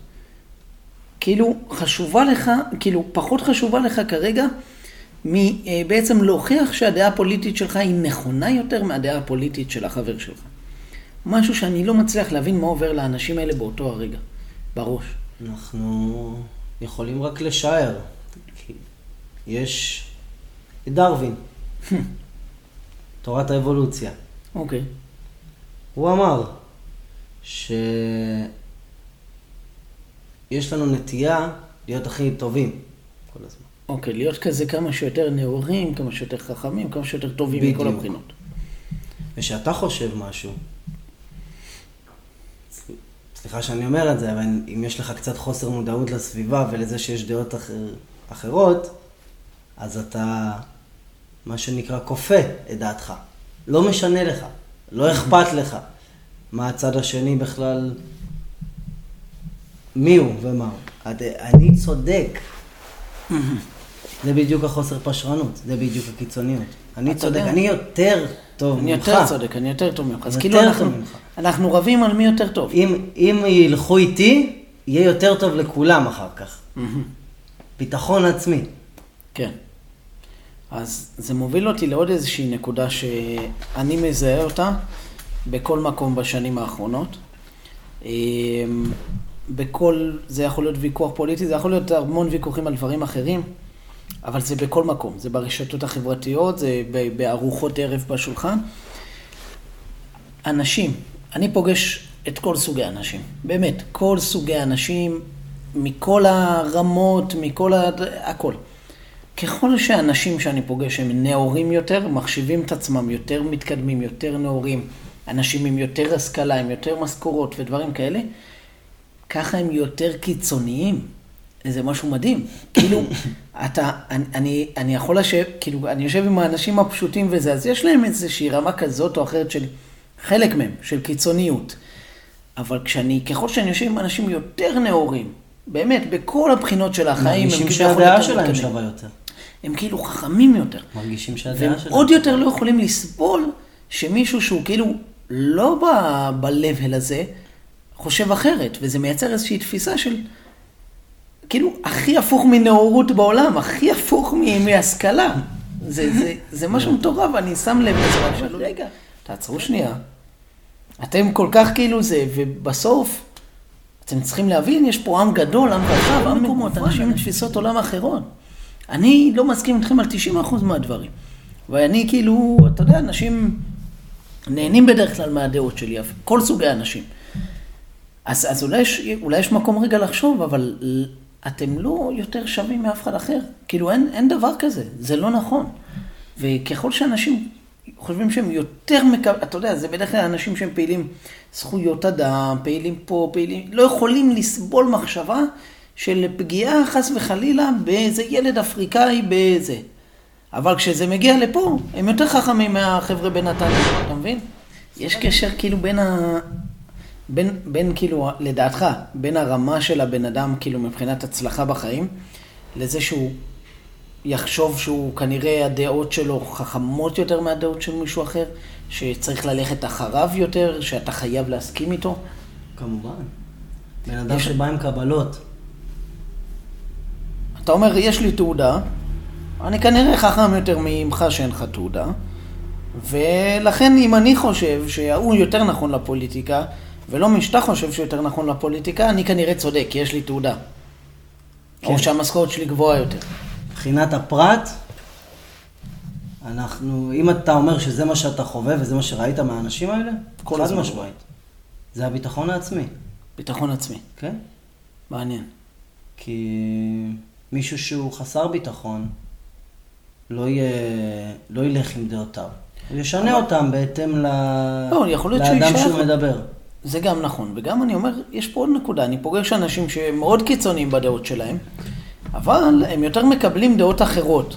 [SPEAKER 1] כאילו חשובה לך, כאילו פחות חשובה לך כרגע, מבעצם להוכיח שהדעה הפוליטית שלך היא נכונה יותר מהדעה הפוליטית של החבר שלך. משהו שאני לא מצליח להבין מה עובר לאנשים האלה באותו הרגע, בראש.
[SPEAKER 2] אנחנו יכולים רק לשער. יש את דרווין, תורת האבולוציה.
[SPEAKER 1] אוקיי.
[SPEAKER 2] הוא אמר שיש לנו נטייה להיות הכי טובים כל הזמן.
[SPEAKER 1] אוקיי, להיות כזה כמה שיותר נאורים, כמה שיותר חכמים, כמה שיותר טובים מכל
[SPEAKER 2] בדיוק.
[SPEAKER 1] הבחינות.
[SPEAKER 2] ושאתה חושב משהו, סליחה שאני אומר את זה, אבל אם יש לך קצת חוסר מודעות לסביבה ולזה שיש דעות אחר, אחרות, אז אתה, מה שנקרא, כופה את דעתך. לא משנה לך, לא אכפת לך מה הצד השני בכלל, מי הוא ומה הוא. אני צודק. זה בדיוק החוסר פשרנות, זה בדיוק הקיצוניות. אני צודק, אני יותר טוב
[SPEAKER 1] אני
[SPEAKER 2] ממך.
[SPEAKER 1] יותר צודק, אני יותר טוב ממך. אז כאילו אנחנו, רבים על מי יותר טוב.
[SPEAKER 2] אם, אם ילכו איתי, יהיה יותר טוב לכולם אחר כך. ביטחון עצמי.
[SPEAKER 1] כן. אז זה מוביל אותי לעוד איזושהי נקודה שאני מזהה אותה בכל מקום בשנים האחרונות. אמ, בכל, זה יכול להיות ויכוח פוליטי, זה יכול להיות המון ויכוחים על דברים אחרים, אבל זה בכל מקום. זה ברשתות החברתיות, זה בארוחות ערב בשולחן. אנשים, אני פוגש את כל סוגי האנשים, באמת, כל סוגי האנשים, מכל הרמות, מכל ה... הכל. ככל שאנשים שאני פוגש הם נאורים יותר, מחשיבים את עצמם יותר מתקדמים, יותר נאורים, אנשים עם יותר השכלה, עם יותר משכורות ודברים כאלה, ככה הם יותר קיצוניים. זה משהו מדהים. כאילו, אתה, אני, אני, אני יכול לשבת, כאילו, אני יושב עם האנשים הפשוטים וזה, אז יש להם איזושהי רמה כזאת או אחרת של, חלק מהם, של קיצוניות. אבל כשאני, ככל שאני יושב עם אנשים יותר נאורים, באמת, בכל הבחינות של החיים,
[SPEAKER 2] מרגישים
[SPEAKER 1] כביכול
[SPEAKER 2] שהדעה
[SPEAKER 1] יותר
[SPEAKER 2] שלהם
[SPEAKER 1] מתקדמים.
[SPEAKER 2] שווה יותר.
[SPEAKER 1] הם כאילו חכמים יותר.
[SPEAKER 2] מרגישים
[SPEAKER 1] והם
[SPEAKER 2] שהדעה שלהם...
[SPEAKER 1] עוד יותר לא יכולים לסבול שמישהו שהוא כאילו לא ב-level הזה, חושב אחרת, וזה מייצר איזושהי תפיסה של, כאילו, הכי הפוך מנאורות בעולם, הכי הפוך מהשכלה. זה, זה, זה משהו מטורף, אני שם לב לזה, רגע, תעצרו שנייה. אתם כל כך כאילו זה, ובסוף, אתם צריכים להבין, יש פה עם גדול, עם רחב, עם מקומות, אנשים עם תפיסות עולם אחרות. אני לא מסכים איתכם על 90% מהדברים. ואני כאילו, אתה יודע, אנשים נהנים בדרך כלל מהדעות שלי, כל סוגי האנשים. אז, אז אולי, יש, אולי יש מקום רגע לחשוב, אבל אתם לא יותר שווים מאף אחד אחר. כאילו, אין, אין דבר כזה, זה לא נכון. וככל שאנשים חושבים שהם יותר מקבלים, אתה יודע, זה בדרך כלל אנשים שהם פעילים זכויות אדם, פעילים פה, פעילים, לא יכולים לסבול מחשבה של פגיעה חס וחלילה באיזה ילד אפריקאי באיזה. אבל כשזה מגיע לפה, הם יותר חכמים מהחבר'ה בנתניה, אתה מבין? יש קשר כאילו בין ה... בין, בין כאילו, לדעתך, בין הרמה של הבן אדם, כאילו, מבחינת הצלחה בחיים, לזה שהוא יחשוב שהוא, כנראה הדעות שלו חכמות יותר מהדעות של מישהו אחר, שצריך ללכת אחריו יותר, שאתה חייב להסכים איתו?
[SPEAKER 2] כמובן. בן אדם יש... שבא עם קבלות.
[SPEAKER 1] אתה אומר, יש לי תעודה, אני כנראה חכם יותר ממך שאין לך תעודה, ולכן אם אני חושב שההוא יותר נכון לפוליטיקה, ולא מי שאתה חושב שיותר נכון לפוליטיקה, אני כנראה צודק, כי יש לי תעודה. כן. או שהמשכורת שלי גבוהה יותר.
[SPEAKER 2] מבחינת הפרט, אנחנו, אם אתה אומר שזה מה שאתה חווה וזה מה שראית מהאנשים האלה, כל הזמן משמעית. זה הביטחון העצמי.
[SPEAKER 1] ביטחון עצמי.
[SPEAKER 2] כן.
[SPEAKER 1] מעניין.
[SPEAKER 2] כי מישהו שהוא חסר ביטחון, לא, יהיה, לא ילך עם דעותיו. הוא ישנה אבל... אותם בהתאם ל...
[SPEAKER 1] לא, יכול להיות
[SPEAKER 2] לאדם שהוא מדבר.
[SPEAKER 1] זה גם נכון, וגם אני אומר, יש פה עוד נקודה, אני פוגש אנשים שהם מאוד קיצוניים בדעות שלהם, אבל הם יותר מקבלים דעות אחרות.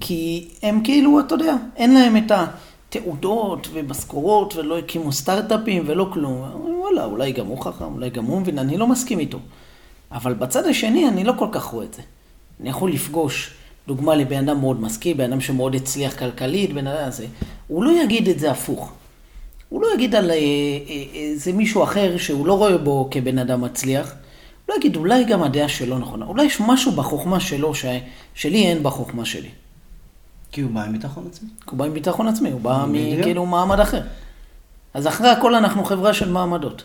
[SPEAKER 1] כי הם כאילו, אתה יודע, אין להם את התעודות ומשכורות, ולא הקימו סטארט-אפים ולא כלום. וואלה, אולי גם הוא חכם, אולי גם הוא מבין, אני לא מסכים איתו. אבל בצד השני, אני לא כל כך רואה את זה. אני יכול לפגוש, דוגמה לבן אדם מאוד משכיל, בן אדם שמאוד הצליח כלכלית, בן אדם הזה, הוא לא יגיד את זה הפוך. הוא לא יגיד על איזה אה, אה, מישהו אחר שהוא לא רואה בו כבן אדם מצליח, הוא לא יגיד, אולי גם הדעה שלו נכונה, אולי יש משהו בחוכמה שלו ש... שלי אין בחוכמה שלי.
[SPEAKER 2] כי הוא בא עם ביטחון עצמי.
[SPEAKER 1] הוא בא עם ביטחון עצמי, הוא בא מכאילו מעמד אחר. אז אחרי הכל אנחנו חברה של מעמדות.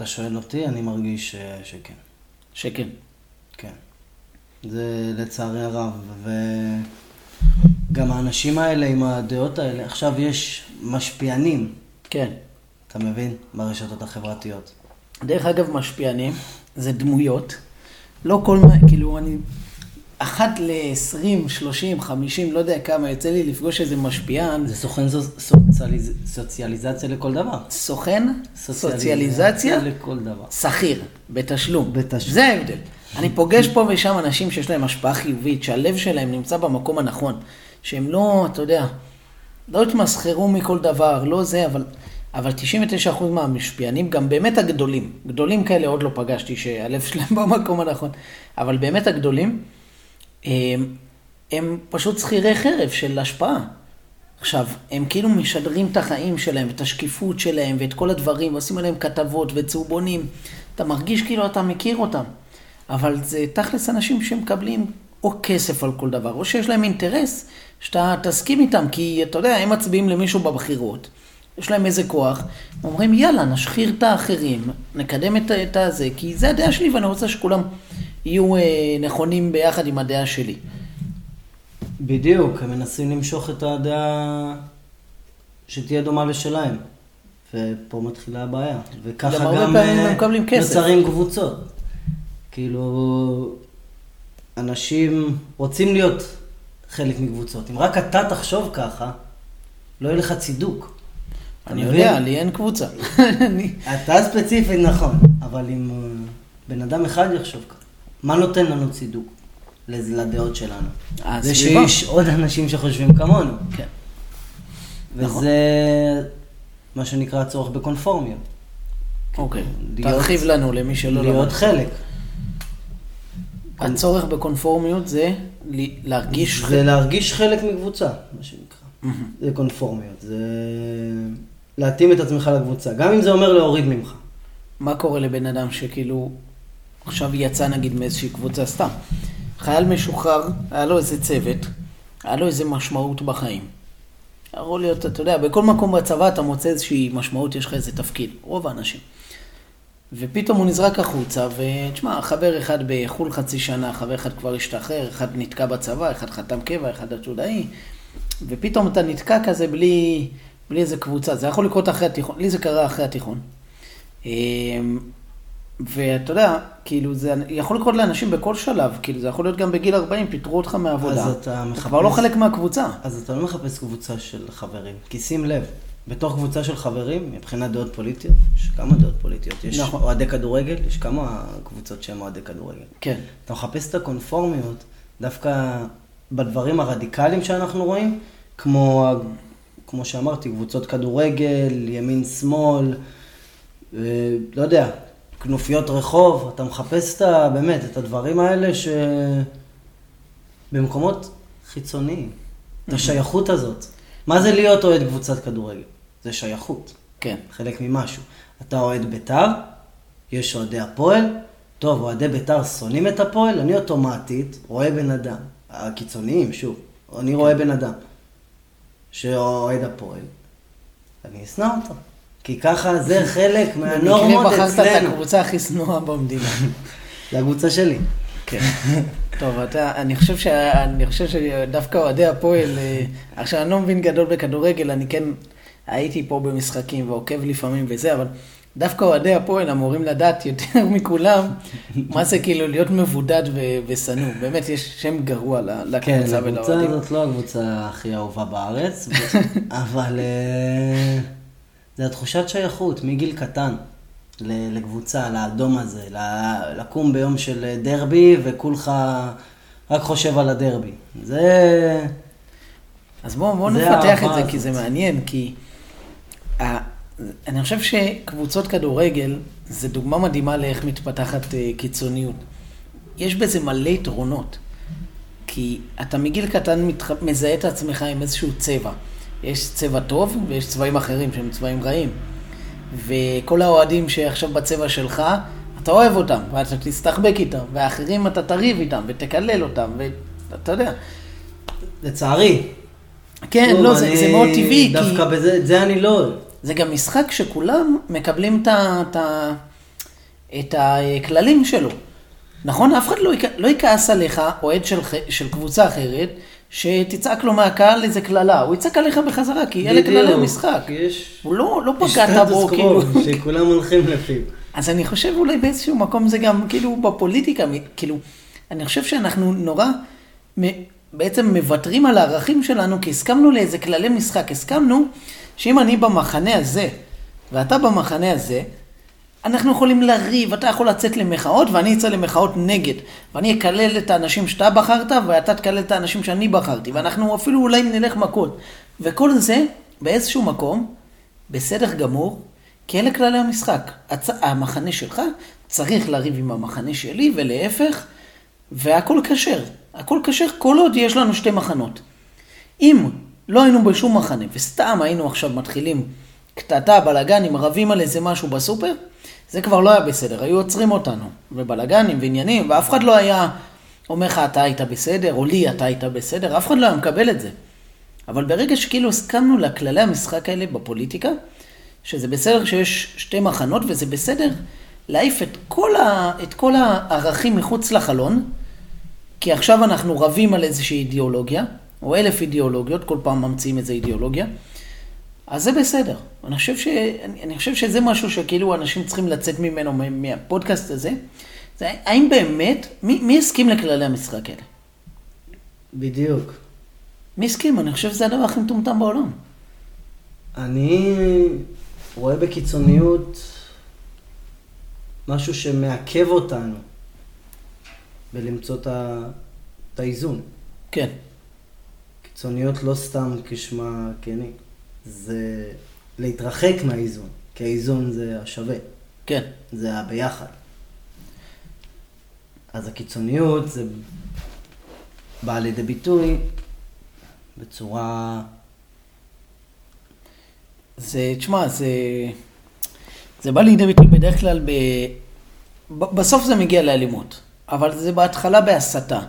[SPEAKER 2] אתה שואל אותי, אני מרגיש ש... שכן.
[SPEAKER 1] שכן.
[SPEAKER 2] כן. זה לצערי הרב, ו... גם האנשים האלה עם הדעות האלה, עכשיו יש משפיענים.
[SPEAKER 1] כן.
[SPEAKER 2] אתה מבין? ברשתות החברתיות.
[SPEAKER 1] דרך אגב, משפיענים זה דמויות. לא כל מה, כאילו, אני... אחת ל-20, 30, 50, לא יודע כמה, יוצא לי לפגוש איזה משפיען.
[SPEAKER 2] זה סוכן סוציאליז... סוציאליזציה לכל דבר.
[SPEAKER 1] סוכן סוציאליזציה
[SPEAKER 2] לכל דבר.
[SPEAKER 1] שכיר, בתשלום.
[SPEAKER 2] בתשלום.
[SPEAKER 1] זה ההבדל. אני פוגש פה ושם אנשים שיש להם השפעה חיובית, שהלב שלהם נמצא במקום הנכון. שהם לא, אתה יודע, לא התמסחרו מכל דבר, לא זה, אבל, אבל 99% מהמשפיענים, גם באמת הגדולים, גדולים כאלה עוד לא פגשתי, שהלב שלהם במקום הנכון, אבל באמת הגדולים, הם, הם פשוט שכירי חרב של השפעה. עכשיו, הם כאילו משדרים את החיים שלהם, את השקיפות שלהם, ואת כל הדברים, ועושים עליהם כתבות וצהובונים. אתה מרגיש כאילו אתה מכיר אותם. אבל זה תכלס אנשים שמקבלים או כסף על כל דבר, או שיש להם אינטרס שאתה תסכים איתם, כי אתה יודע, הם מצביעים למישהו בבחירות, יש להם איזה כוח, אומרים יאללה, נשחיר את האחרים, נקדם את, הזה, כי זה הדעה שלי ואני רוצה שכולם יהיו אה, נכונים ביחד עם הדעה שלי.
[SPEAKER 2] בדיוק, הם מנסים למשוך את הדעה שתהיה דומה לשלהם. ופה מתחילה הבעיה. וככה גם, גם
[SPEAKER 1] אה,
[SPEAKER 2] נוצרים קבוצות. כאילו, אנשים רוצים להיות חלק מקבוצות. אם רק אתה תחשוב ככה, לא יהיה לך צידוק.
[SPEAKER 1] אני יודע, לי אין קבוצה.
[SPEAKER 2] אתה ספציפית נכון, אבל אם אה, בן אדם אחד יחשוב ככה, מה נותן לנו צידוק לדעות שלנו? זה שיש עוד אנשים שחושבים כמונו.
[SPEAKER 1] כן.
[SPEAKER 2] וזה מה שנקרא הצורך בקונפורמיות.
[SPEAKER 1] אוקיי, תרחיב לנו למי שלא...
[SPEAKER 2] להיות חלק.
[SPEAKER 1] הצורך בקונפורמיות זה להרגיש...
[SPEAKER 2] זה להרגיש חלק מקבוצה, מה שנקרא. זה קונפורמיות, זה להתאים את עצמך לקבוצה, גם אם זה אומר להוריד ממך.
[SPEAKER 1] מה קורה לבן אדם שכאילו עכשיו יצא נגיד מאיזושהי קבוצה סתם? חייל משוחרר, היה לו איזה צוות, היה לו איזה משמעות בחיים. יכול להיות, אתה יודע, בכל מקום בצבא אתה מוצא איזושהי משמעות, יש לך איזה תפקיד, רוב האנשים. ופתאום הוא נזרק החוצה, ותשמע, חבר אחד בחו"ל חצי שנה, חבר אחד כבר השתחרר, אחד נתקע בצבא, אחד חתם קבע, אחד עתודאי, ופתאום אתה נתקע כזה בלי, בלי איזה קבוצה. זה יכול לקרות אחרי התיכון, לי זה קרה אחרי התיכון. ואתה יודע, כאילו, זה יכול לקרות לאנשים בכל שלב, כאילו, זה יכול להיות גם בגיל 40, פיטרו אותך מהעבודה.
[SPEAKER 2] אז אתה
[SPEAKER 1] אתה
[SPEAKER 2] מחפש...
[SPEAKER 1] כבר לא חלק מהקבוצה.
[SPEAKER 2] אז אתה לא מחפש קבוצה של חברים. כי שים לב, בתוך קבוצה של חברים, מבחינת דעות פוליטיות, יש כמה דעות פוליטיות. יש
[SPEAKER 1] נכון.
[SPEAKER 2] אוהדי כדורגל, יש כמה קבוצות שהן אוהדי כדורגל.
[SPEAKER 1] כן.
[SPEAKER 2] אתה מחפש את הקונפורמיות דווקא בדברים הרדיקליים שאנחנו רואים, כמו, כמו שאמרתי, קבוצות כדורגל, ימין שמאל, אה, לא יודע, כנופיות רחוב, אתה מחפש את ה... באמת, את הדברים האלה ש... במקומות חיצוניים. את השייכות הזאת. מה זה להיות אוהד קבוצת כדורגל? זה שייכות.
[SPEAKER 1] כן.
[SPEAKER 2] חלק ממשהו. אתה אוהד בית"ר, יש אוהדי הפועל, טוב, אוהדי בית"ר שונאים את הפועל, אני אוטומטית רואה בן אדם. הקיצוניים, שוב, אני רואה בן אדם שאוהד הפועל, אני אשנא אותו. כי ככה זה חלק מהנורמות
[SPEAKER 1] במקרה בחרת את
[SPEAKER 2] אצלנו.
[SPEAKER 1] הקבוצה הכי שנואה במדינה.
[SPEAKER 2] זה הקבוצה שלי.
[SPEAKER 1] כן. טוב, אתה, אני חושב, שה, אני חושב שדווקא אוהדי הפועל, אה, עכשיו אני לא מבין גדול בכדורגל, אני כן הייתי פה במשחקים ועוקב לפעמים וזה, אבל דווקא אוהדי הפועל אמורים לדעת יותר מכולם מה זה כאילו להיות מבודד ושנוא. באמת, יש שם גרוע
[SPEAKER 2] כן,
[SPEAKER 1] לקבוצה
[SPEAKER 2] הקבוצה
[SPEAKER 1] ולאוהדים.
[SPEAKER 2] הזאת לא הקבוצה הכי אהובה בארץ, אבל אה, זה התחושת שייכות מגיל קטן לקבוצה, לאדום הזה, לקום ביום של דרבי וכולך רק חושב על הדרבי. זה...
[SPEAKER 1] אז בואו בוא נפתח את זה,
[SPEAKER 2] הזאת.
[SPEAKER 1] כי זה מעניין, כי ה- אני חושב שקבוצות כדורגל זה דוגמה מדהימה לאיך מתפתחת אה, קיצוניות. יש בזה מלא יתרונות, כי אתה מגיל קטן מתח... מזהה את עצמך עם איזשהו צבע. יש צבע טוב ויש צבעים אחרים שהם צבעים רעים. וכל האוהדים שעכשיו בצבע שלך, אתה אוהב אותם, ואתה תסתחבק איתם, והאחרים אתה תריב איתם ותקלל אותם, ואתה יודע.
[SPEAKER 2] לצערי.
[SPEAKER 1] כן,
[SPEAKER 2] שוב,
[SPEAKER 1] לא, זה, זה מאוד טבעי, כי...
[SPEAKER 2] דווקא בזה, את זה אני לא.
[SPEAKER 1] זה גם משחק שכולם מקבלים את, את, את הכללים שלו. נכון? אף אחד לא, לא יכעס עליך, אוהד של, של קבוצה אחרת, שתצעק לו מהקהל איזה קללה. הוא יצעק עליך בחזרה, כי אלה כללי. המשחק.
[SPEAKER 2] יש...
[SPEAKER 1] הוא לא, לא פגעת בו, כאילו.
[SPEAKER 2] שכולם הולכים לפיו.
[SPEAKER 1] אז אני חושב אולי באיזשהו מקום זה גם כאילו בפוליטיקה, כאילו, אני חושב שאנחנו נורא בעצם מוותרים על הערכים שלנו, כי הסכמנו לאיזה כללי משחק. הסכמנו שאם אני במחנה הזה, ואתה במחנה הזה, אנחנו יכולים לריב, אתה יכול לצאת למחאות ואני אצא למחאות נגד. ואני אקלל את האנשים שאתה בחרת ואתה תקלל את האנשים שאני בחרתי. ואנחנו אפילו אולי נלך מכות. וכל זה באיזשהו מקום, בסדר גמור, כי אלה כללי המשחק. הצ... המחנה שלך צריך לריב עם המחנה שלי ולהפך, והכל כשר. הכל כשר כל עוד יש לנו שתי מחנות. אם לא היינו בשום מחנה, וסתם היינו עכשיו מתחילים קטטה, בלאגנים, רבים על איזה משהו בסופר, זה כבר לא היה בסדר, היו עוצרים אותנו, ובלאגנים ועניינים, ואף אחד לא היה אומר לך, אתה היית בסדר, או לי, אתה היית בסדר, אף אחד לא היה מקבל את זה. אבל ברגע שכאילו הסכמנו לכללי המשחק האלה בפוליטיקה, שזה בסדר שיש שתי מחנות, וזה בסדר להעיף את ה, את כל הערכים מחוץ לחלון, כי עכשיו אנחנו רבים על איזושהי אידיאולוגיה, או אלף אידיאולוגיות, כל פעם ממציאים איזו אידיאולוגיה, אז זה בסדר. אני חושב, ש... אני, חושב שזה משהו שכאילו אנשים צריכים לצאת ממנו, מה- מהפודקאסט הזה. זה, האם באמת, מי, מי הסכים לכללי המשחק האלה?
[SPEAKER 2] בדיוק.
[SPEAKER 1] מי הסכים? אני חושב שזה הדבר הכי מטומטם בעולם.
[SPEAKER 2] אני רואה בקיצוניות משהו שמעכב אותנו בלמצוא את האיזון.
[SPEAKER 1] כן.
[SPEAKER 2] קיצוניות לא סתם כשמה כן היא, זה להתרחק מהאיזון, כי האיזון זה השווה,
[SPEAKER 1] כן.
[SPEAKER 2] זה הביחד. אז הקיצוניות זה בא לידי ביטוי בצורה...
[SPEAKER 1] זה, תשמע, זה, זה בא לידי ביטוי בדרך כלל ב... בסוף זה מגיע לאלימות, אבל זה בהתחלה בהסתה.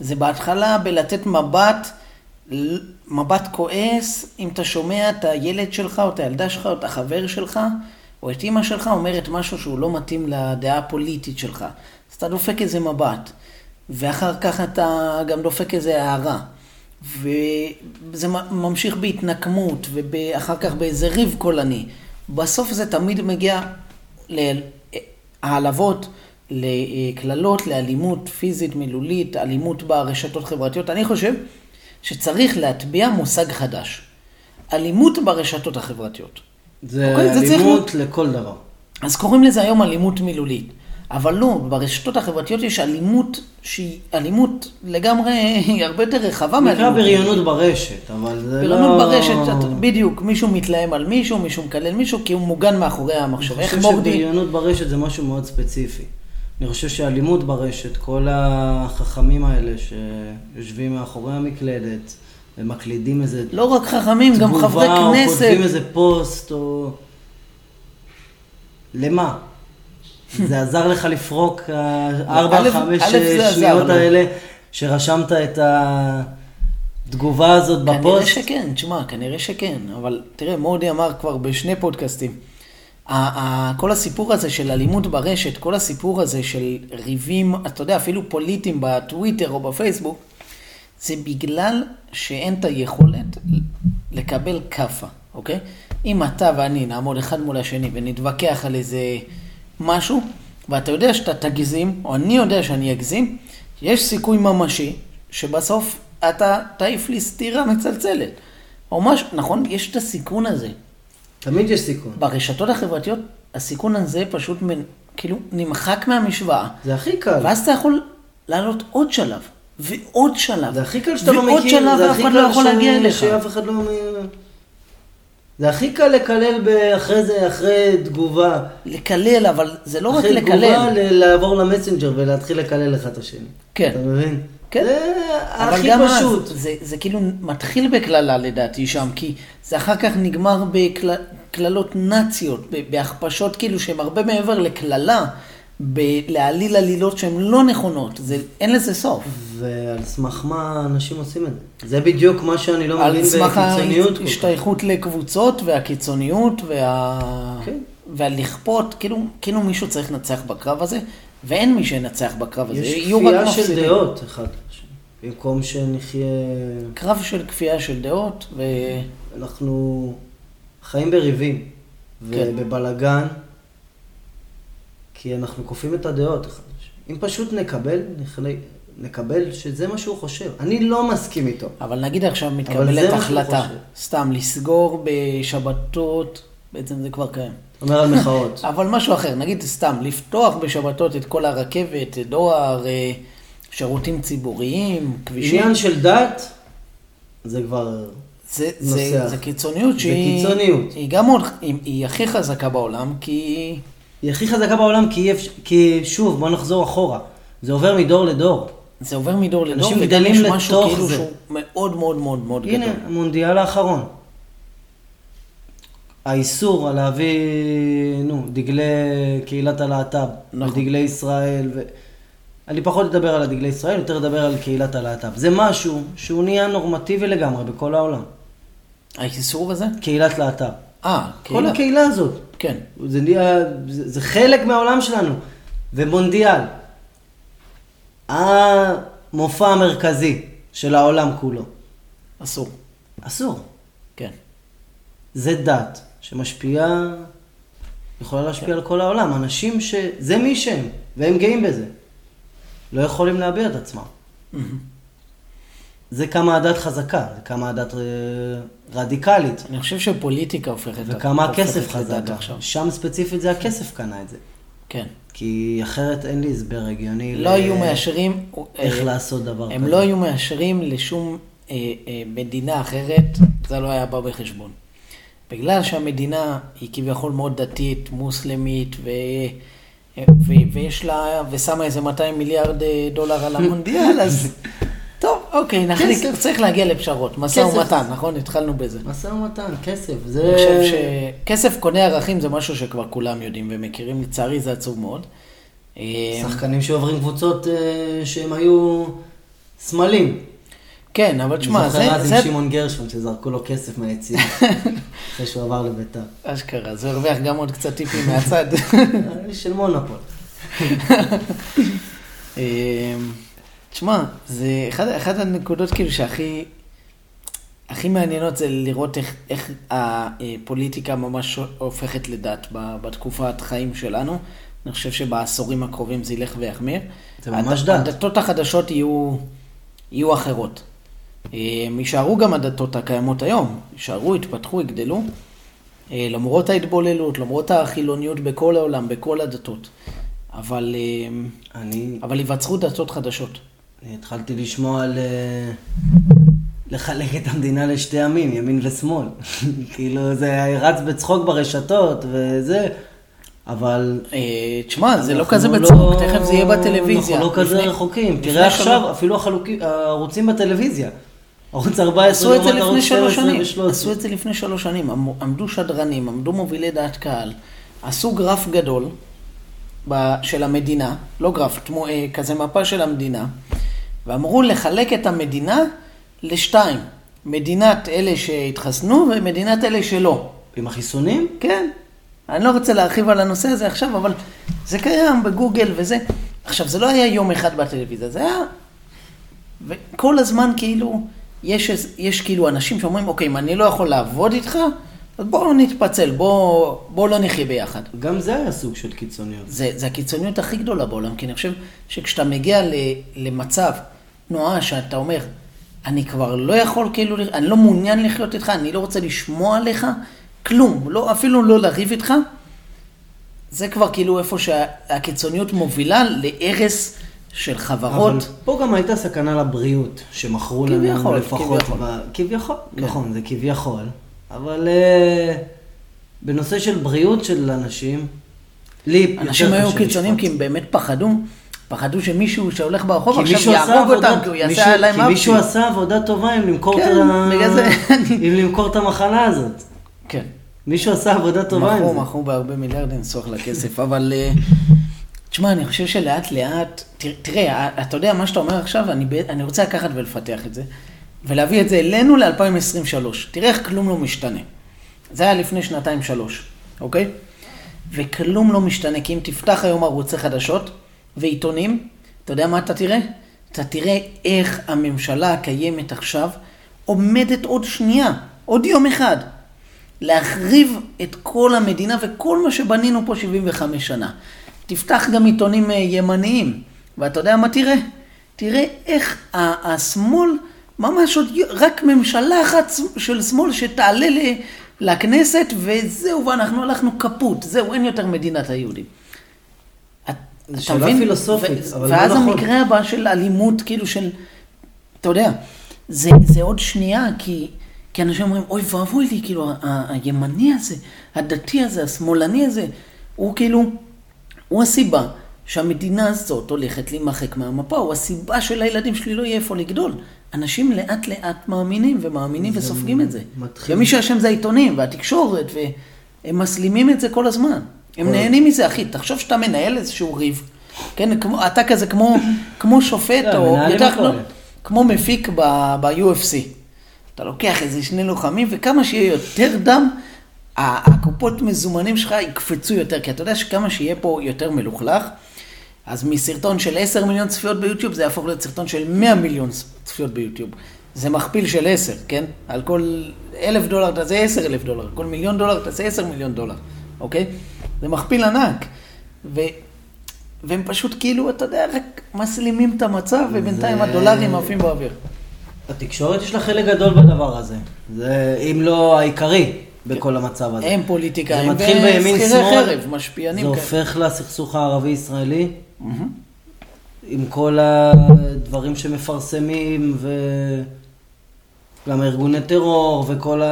[SPEAKER 1] זה בהתחלה בלתת מבט, מבט כועס, אם אתה שומע את הילד שלך, או את הילדה שלך, או את החבר שלך, או את אימא שלך אומרת משהו שהוא לא מתאים לדעה הפוליטית שלך. אז אתה דופק איזה מבט, ואחר כך אתה גם דופק איזה הערה. וזה ממשיך בהתנקמות, ואחר כך באיזה ריב קולני. בסוף זה תמיד מגיע ל... העלבות לקללות, לאלימות פיזית, מילולית, אלימות ברשתות חברתיות. אני חושב שצריך להטביע מושג חדש. אלימות ברשתות החברתיות.
[SPEAKER 2] זה
[SPEAKER 1] אוקיי, זה צריך
[SPEAKER 2] אלימות לכל דבר.
[SPEAKER 1] אז קוראים לזה היום אלימות מילולית. אבל לא, ברשתות החברתיות יש אלימות שהיא אלימות לגמרי, היא הרבה יותר רחבה
[SPEAKER 2] נקרא
[SPEAKER 1] מאלימות.
[SPEAKER 2] בריונות ברשת, אבל זה לא...
[SPEAKER 1] בריונות ברשת, בדיוק, מישהו מתלהם על מישהו, מישהו מקלל מישהו, כי הוא מוגן מאחורי המחשב.
[SPEAKER 2] אני חושב? שבריונות ברשת זה משהו מאוד ספציפי. אני חושב שאלימות ברשת, כל החכמים האלה שיושבים מאחורי המקלדת ומקלידים איזה
[SPEAKER 1] לא רק חכמים, גם חברי
[SPEAKER 2] תגובה, או
[SPEAKER 1] כנסת.
[SPEAKER 2] כותבים איזה פוסט, או... למה? זה עזר לך לפרוק אה, ארבע, חמש
[SPEAKER 1] א', זה עזר
[SPEAKER 2] שניות. האלה שרשמת את התגובה הזאת
[SPEAKER 1] כנראה
[SPEAKER 2] בפוסט?
[SPEAKER 1] שכן, תשמע, כנראה שכן, אבל תראה, מורדי אמר כבר בשני פודקאסטים, כל הסיפור הזה של אלימות ברשת, כל הסיפור הזה של ריבים, אתה יודע, אפילו פוליטיים בטוויטר או בפייסבוק, זה בגלל שאין את היכולת לקבל כאפה, אוקיי? אם אתה ואני נעמוד אחד מול השני ונתווכח על איזה משהו, ואתה יודע שאתה תגזים, או אני יודע שאני אגזים, יש סיכוי ממשי שבסוף אתה תעיף לי סטירה מצלצלת. או משהו, נכון? יש את הסיכון הזה.
[SPEAKER 2] תמיד יש סיכון.
[SPEAKER 1] ברשתות החברתיות, הסיכון הזה פשוט מנ... כאילו נמחק מהמשוואה.
[SPEAKER 2] זה הכי קל.
[SPEAKER 1] ואז אתה יכול לעלות עוד שלב, ועוד שלב.
[SPEAKER 2] זה הכי קל שאתה לא
[SPEAKER 1] ועוד
[SPEAKER 2] מכיר,
[SPEAKER 1] שלב
[SPEAKER 2] זה
[SPEAKER 1] ואף אחד לא יכול להגיע אליך.
[SPEAKER 2] שאף אחד לא... זה הכי קל לקלל אחרי זה, אחרי תגובה.
[SPEAKER 1] לקלל, אבל זה לא רק
[SPEAKER 2] אחרי תגובה
[SPEAKER 1] לקלל.
[SPEAKER 2] לעבור למסנג'ר ולהתחיל לקלל אחד את השני.
[SPEAKER 1] כן.
[SPEAKER 2] אתה מבין?
[SPEAKER 1] כן.
[SPEAKER 2] זה הכי פשוט.
[SPEAKER 1] אז, זה, זה כאילו מתחיל בקללה לדעתי שם, כי זה אחר כך נגמר בקללות נאציות, בהכפשות כאילו שהן הרבה מעבר לקללה, בלהעליל עלילות שהן לא נכונות, זה, אין לזה סוף.
[SPEAKER 2] ועל סמך מה אנשים עושים את זה? זה בדיוק מה שאני לא
[SPEAKER 1] על
[SPEAKER 2] מבין
[SPEAKER 1] סמך
[SPEAKER 2] בקיצוניות כל כך.
[SPEAKER 1] ההשתייכות לקבוצות והקיצוניות וה...
[SPEAKER 2] כן.
[SPEAKER 1] והלכפות, כאילו, כאילו מישהו צריך לנצח בקרב הזה, ואין מי שינצח בקרב הזה,
[SPEAKER 2] יש כפייה של. דעות אחד. במקום שנחיה...
[SPEAKER 1] קרב של כפייה של דעות, ו...
[SPEAKER 2] אנחנו חיים בריבים
[SPEAKER 1] כן.
[SPEAKER 2] ובבלגן, כי אנחנו כופים את הדעות. אם פשוט נקבל, נחלי- נקבל שזה מה שהוא חושב. אני לא מסכים איתו.
[SPEAKER 1] אבל נגיד עכשיו מתקבלת החלטה. סתם לסגור בשבתות, בעצם זה כבר קיים.
[SPEAKER 2] אומר על מחאות.
[SPEAKER 1] אבל משהו אחר, נגיד סתם, לפתוח בשבתות את כל הרכבת, דואר, אה, שירותים ציבוריים, כבישים.
[SPEAKER 2] עניין של דת, זה כבר...
[SPEAKER 1] זה,
[SPEAKER 2] נוסע.
[SPEAKER 1] זה, זה קיצוניות
[SPEAKER 2] זה
[SPEAKER 1] שהיא...
[SPEAKER 2] קיצוניות.
[SPEAKER 1] היא גם מאוד, היא, היא הכי חזקה בעולם, כי...
[SPEAKER 2] היא הכי חזקה בעולם, כי, אפשר- כי שוב, בוא נחזור אחורה. זה עובר מדור לדור.
[SPEAKER 1] זה עובר מדור לדור,
[SPEAKER 2] אנשים גדלים לתוך
[SPEAKER 1] כאילו
[SPEAKER 2] זה.
[SPEAKER 1] שהוא מאוד מאוד מאוד מאוד
[SPEAKER 2] הנה,
[SPEAKER 1] גדול.
[SPEAKER 2] המונדיאל האחרון. האיסור על להביא, נו, דגלי קהילת הלהט"ב,
[SPEAKER 1] נכון.
[SPEAKER 2] ודגלי ישראל, ו... אני פחות אדבר על הדגלי ישראל, יותר אדבר על קהילת הלהט"ב. זה משהו שהוא נהיה נורמטיבי לגמרי בכל העולם.
[SPEAKER 1] האיסור הזה?
[SPEAKER 2] קהילת להט"ב.
[SPEAKER 1] אה,
[SPEAKER 2] כל
[SPEAKER 1] קהילה.
[SPEAKER 2] הקהילה הזאת.
[SPEAKER 1] כן.
[SPEAKER 2] זה, נהיה, זה, זה חלק מהעולם שלנו. ומונדיאל. המופע המרכזי של העולם כולו.
[SPEAKER 1] אסור.
[SPEAKER 2] אסור.
[SPEAKER 1] כן.
[SPEAKER 2] זה דת שמשפיעה, יכולה להשפיע על כל העולם. אנשים שזה מי שהם, והם גאים בזה. לא יכולים להביע את עצמם. זה כמה הדת חזקה, זה כמה הדת אה, רדיקלית,
[SPEAKER 1] אני חושב שפוליטיקה הופכת...
[SPEAKER 2] וכמה הכסף חזק.
[SPEAKER 1] עכשיו.
[SPEAKER 2] שם ספציפית זה הכסף קנה את זה.
[SPEAKER 1] כן.
[SPEAKER 2] כי אחרת אין לי הסבר הגיוני
[SPEAKER 1] לא
[SPEAKER 2] ל-
[SPEAKER 1] היו מאשרים...
[SPEAKER 2] איך
[SPEAKER 1] אה,
[SPEAKER 2] לעשות דבר כזה.
[SPEAKER 1] הם לא היו מאשרים לשום אה, אה, מדינה אחרת, זה לא היה בא בחשבון. בגלל שהמדינה היא כביכול מאוד דתית, מוסלמית, ו... ויש לה, ושמה איזה 200 מיליארד אה, דולר על המונדיאל, אז טוב, אוקיי, נחליק,
[SPEAKER 2] כסף.
[SPEAKER 1] צריך להגיע לפשרות, משא. ומתן, נכון? התחלנו בזה.
[SPEAKER 2] משא ומתן, כסף,
[SPEAKER 1] אני
[SPEAKER 2] זה...
[SPEAKER 1] חושב שכסף קונה ערכים זה משהו שכבר כולם יודעים ומכירים, לצערי זה עצוב מאוד. אה,
[SPEAKER 2] שחקנים שעוברים קבוצות אה, שהם היו סמלים.
[SPEAKER 1] כן, אבל תשמע,
[SPEAKER 2] אני
[SPEAKER 1] זה...
[SPEAKER 2] זוכר אז עם שמעון גרשון, שזרקו לו כסף מהיציאה, אחרי שהוא עבר לביתר.
[SPEAKER 1] אשכרה, זה הרוויח גם עוד קצת טיפים מהצד.
[SPEAKER 2] של מונופול.
[SPEAKER 1] אמ, תשמע, זה אחד, אחד הנקודות כאילו שהכי הכי מעניינות זה לראות איך, איך הפוליטיקה ממש הופכת לדת בתקופת חיים שלנו, אני חושב שבעשורים הקרובים זה ילך ויחמיר.
[SPEAKER 2] זה ממש
[SPEAKER 1] הד-
[SPEAKER 2] דת.
[SPEAKER 1] הדתות החדשות יהיו, יהיו אחרות. אה, הם יישארו גם הדתות הקיימות היום, יישארו, יתפתחו, יגדלו, אה, למרות ההתבוללות, למרות החילוניות בכל העולם, בכל הדתות. אבל, אה,
[SPEAKER 2] אני,
[SPEAKER 1] אבל ייווצרו דתות חדשות.
[SPEAKER 2] אני התחלתי לשמוע על אה, לחלק את המדינה לשתי עמים, ימין ושמאל. כאילו, זה רץ בצחוק ברשתות וזה, אבל...
[SPEAKER 1] אה, תשמע, זה לא כזה
[SPEAKER 2] לא-
[SPEAKER 1] בצחוק, תכף זה יהיה בטלוויזיה.
[SPEAKER 2] אנחנו לא כזה רחוקים. תראה עכשיו, אפילו החלוקים- הערוצים בטלוויזיה. ערוץ 14
[SPEAKER 1] עשו את זה
[SPEAKER 2] לעומת
[SPEAKER 1] לפני
[SPEAKER 2] ערוץ
[SPEAKER 1] שלוש
[SPEAKER 2] 12
[SPEAKER 1] שנים,
[SPEAKER 2] ו-13.
[SPEAKER 1] עשו את זה לפני שלוש שנים, עמ- עמדו שדרנים, עמדו מובילי דעת קהל, עשו גרף גדול של המדינה, לא גרף, תמו, אה, כזה מפה של המדינה, ואמרו לחלק את המדינה לשתיים, מדינת אלה שהתחסנו ומדינת אלה שלא.
[SPEAKER 2] עם החיסונים?
[SPEAKER 1] כן, אני לא רוצה להרחיב על הנושא הזה עכשיו, אבל זה קיים בגוגל וזה. עכשיו, זה לא היה יום אחד בטלוויזיה, זה היה... וכל הזמן כאילו, יש, יש כאילו אנשים שאומרים, אוקיי, אם אני לא יכול לעבוד איתך, אז בואו נתפצל, בואו בוא לא נחיה ביחד.
[SPEAKER 2] גם זה היה סוג של קיצוניות.
[SPEAKER 1] זה, זה הקיצוניות הכי גדולה בעולם, כי אני חושב שכשאתה מגיע ל, למצב תנועה שאתה אומר, אני כבר לא יכול כאילו, אני לא מעוניין לחיות איתך, אני לא רוצה לשמוע עליך, כלום, לא, אפילו לא לריב איתך, זה כבר כאילו איפה שהקיצוניות מובילה להרס של חברות.
[SPEAKER 2] אבל פה גם הייתה סכנה לבריאות, שמכרו לנו
[SPEAKER 1] כביכול,
[SPEAKER 2] לפחות.
[SPEAKER 1] כביכול.
[SPEAKER 2] ב... כביכול,
[SPEAKER 1] כן.
[SPEAKER 2] נכון, זה כביכול. אבל uh, בנושא של בריאות של אנשים, לי יותר
[SPEAKER 1] אנשים היו קיצוניים כי. הם באמת פחדו, פחדו שמישהו שהולך ברחוב
[SPEAKER 2] כי
[SPEAKER 1] עכשיו יהרוג אותם, כי הוא יעשה עליהם
[SPEAKER 2] כי
[SPEAKER 1] אפצ'י.
[SPEAKER 2] מישהו עשה עבודה טובה עם למכור את
[SPEAKER 1] כן,
[SPEAKER 2] ה...
[SPEAKER 1] בגלל זה
[SPEAKER 2] עם למכור את המחלה הזאת.
[SPEAKER 1] כן.
[SPEAKER 2] מישהו עשה עבודה טובה עם
[SPEAKER 1] מכרו,
[SPEAKER 2] זה.
[SPEAKER 1] מכרו בהרבה מיליארדים, נסוח לכסף, אבל... תשמע, אני חושב שלאט לאט, תראה, אתה יודע מה שאתה אומר עכשיו, אני, אני רוצה לקחת ולפתח את זה, ולהביא את זה אלינו ל-2023. תראה איך כלום לא משתנה. זה היה לפני שנתיים-שלוש, אוקיי? וכלום לא משתנה, כי אם תפתח היום ערוצי חדשות ועיתונים, אתה יודע מה אתה תראה? אתה תראה איך הממשלה הקיימת עכשיו עומדת עוד שנייה, עוד יום אחד, להחריב את כל המדינה וכל מה שבנינו פה 75 שנה. תפתח גם עיתונים אה, ימניים, ואתה יודע מה תראה? תראה איך השמאל, ממש עוד, רק ממשלה אחת של שמאל שתעלה לכנסת, וזהו, ואנחנו הלכנו קפוט, זהו, אין יותר מדינת היהודים.
[SPEAKER 2] זו שאלה
[SPEAKER 1] מבין?
[SPEAKER 2] פילוסופית,
[SPEAKER 1] ו-
[SPEAKER 2] אבל לא
[SPEAKER 1] ואז
[SPEAKER 2] נכון.
[SPEAKER 1] המקרה הבא של אלימות, כאילו של, אתה יודע, זה, זה עוד שנייה, כי, כי אנשים אומרים, אוי ואבוי לי, כאילו, ה- ה- הימני הזה, הדתי הזה, השמאלני הזה, הוא כאילו, הוא הסיבה שהמדינה הזאת הולכת להימחק מהמפה, הוא הסיבה שלילדים שלי לא יהיה איפה לגדול. אנשים לאט לאט מאמינים ומאמינים וסופגים את זה.
[SPEAKER 2] מתחיל.
[SPEAKER 1] ומי שאשם זה העיתונים והתקשורת, והם מסלימים את זה כל הזמן. הם נהנים מזה, אחי. תחשוב שאתה מנהל איזשהו ריב. כן, כמו, אתה כזה כמו, כמו שופט,
[SPEAKER 2] לא,
[SPEAKER 1] או יותר
[SPEAKER 2] הכל.
[SPEAKER 1] לא, כמו מפיק ב- ב-UFC. אתה לוקח איזה שני לוחמים, וכמה שיהיה יותר דם, הקופות מזומנים שלך יקפצו יותר, כי אתה יודע שכמה שיהיה פה יותר מלוכלך, אז מסרטון של 10 מיליון צפיות ביוטיוב, זה יהפוך להיות סרטון של 100 מיליון צפיות ביוטיוב. זה מכפיל של 10, כן? על כל אלף דולר תעשה 10 אלף דולר, כל מיליון דולר תעשה 10 מיליון דולר, אוקיי? זה מכפיל ענק. ו... והם פשוט כאילו, אתה יודע, רק מסלימים את המצב, ובינתיים
[SPEAKER 2] זה-
[SPEAKER 1] הדולרים עפים באוויר.
[SPEAKER 2] התקשורת יש לה חלק גדול בדבר הזה. זה, אם לא העיקרי, בכל המצב הזה.
[SPEAKER 1] הם פוליטיקאים,
[SPEAKER 2] זה מתחיל בימין שמאל,
[SPEAKER 1] חרב, משפיענים
[SPEAKER 2] זה
[SPEAKER 1] כאלה.
[SPEAKER 2] הופך לסכסוך הערבי-ישראלי. עם כל הדברים שמפרסמים, וגם ארגוני טרור, וכל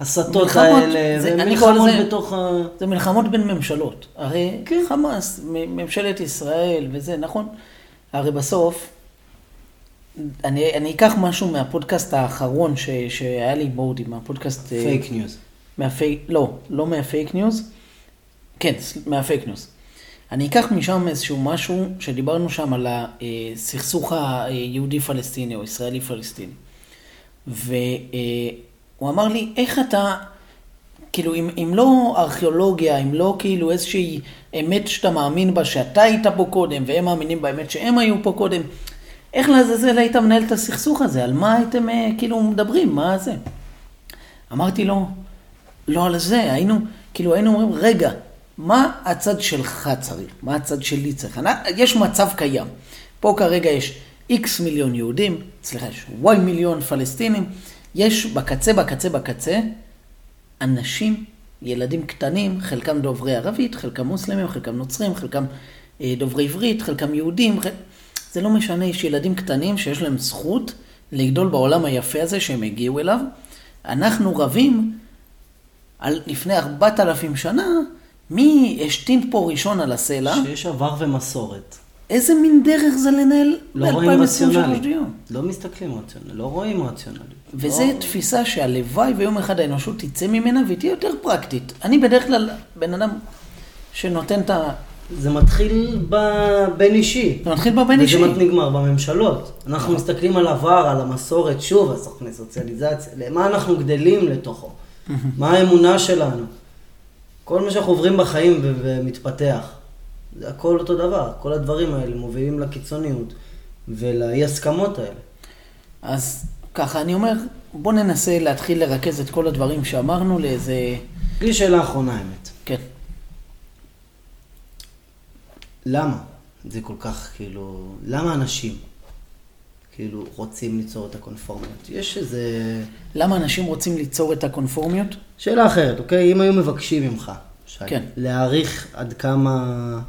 [SPEAKER 2] ההסתות האלה,
[SPEAKER 1] זה-
[SPEAKER 2] ומלחמות בתוך ה...
[SPEAKER 1] זה מלחמות בין ממשלות. הרי
[SPEAKER 2] כן.
[SPEAKER 1] חמאס, ממשלת ישראל וזה, נכון? הרי בסוף, אני, אני אקח משהו מהפודקאסט האחרון ש, שהיה לי עם מורדי, מהפודקאסט... אה,
[SPEAKER 2] פייק ניוז.
[SPEAKER 1] מהפייק, לא, לא מהפייק ניוז, כן, מהפייק ניוז. אני אקח משם איזשהו משהו שדיברנו שם על הסכסוך היהודי-פלסטיני או ישראלי-פלסטיני. והוא אמר לי, איך אתה, כאילו, אם, אם לא ארכיאולוגיה, אם לא כאילו איזושהי אמת שאתה מאמין בה, שאתה היית פה קודם, והם מאמינים באמת שהם היו פה קודם, איך לעזאזל היית מנהל את הסכסוך הזה? על מה הייתם אה, כאילו מדברים? מה זה? אמרתי לו, לא על זה, היינו, כאילו היינו אומרים, רגע, מה הצד שלך צריך? מה הצד שלי צריך? אני, יש מצב קיים. פה כרגע יש איקס מיליון יהודים, סליחה, יש וואי מיליון פלסטינים, יש בקצה, בקצה, בקצה, אנשים, ילדים קטנים, חלקם דוברי ערבית, חלקם מוסלמים, חלקם נוצרים, חלקם אה, דוברי עברית, חלקם יהודים, חל... זה לא משנה, יש ילדים קטנים שיש להם זכות לגדול בעולם היפה הזה שהם הגיעו אליו. אנחנו רבים על לפני ארבעת אלפים שנה, מי השתין פה ראשון על הסלע?
[SPEAKER 2] שיש עבר ומסורת.
[SPEAKER 1] איזה מין דרך זה לנהל
[SPEAKER 2] לא רואים
[SPEAKER 1] ב-2023
[SPEAKER 2] רציונלי. לא מסתכלים רציונלי, לא רואים רציונלי.
[SPEAKER 1] וזו
[SPEAKER 2] לא...
[SPEAKER 1] תפיסה שהלוואי ויום אחד האנושות תצא ממנה והיא תהיה יותר פרקטית. אני בדרך כלל בן אדם שנותן את ה...
[SPEAKER 2] זה מתחיל ב- בין אישי.
[SPEAKER 1] זה מתחיל בבין אישי.
[SPEAKER 2] וזה נגמר בממשלות. אנחנו מסתכלים על עבר, על המסורת, שוב, הסוכני סוציאליזציה, למה אנחנו גדלים לתוכו? מה האמונה שלנו? כל מה שאנחנו עוברים בחיים ו- ומתפתח, זה הכל אותו דבר. כל הדברים האלה מובילים לקיצוניות ולאי הסכמות האלה.
[SPEAKER 1] אז ככה, אני אומר, בוא ננסה להתחיל לרכז את כל הדברים שאמרנו לאיזה...
[SPEAKER 2] לי שאלה אחרונה, האמת.
[SPEAKER 1] כן.
[SPEAKER 2] למה זה כל כך, כאילו, למה אנשים, כאילו, רוצים ליצור את הקונפורמיות? יש איזה...
[SPEAKER 1] למה אנשים רוצים ליצור את הקונפורמיות?
[SPEAKER 2] שאלה אחרת, אוקיי? אם היו מבקשים ממך, שי,
[SPEAKER 1] כן.
[SPEAKER 2] להעריך עד כמה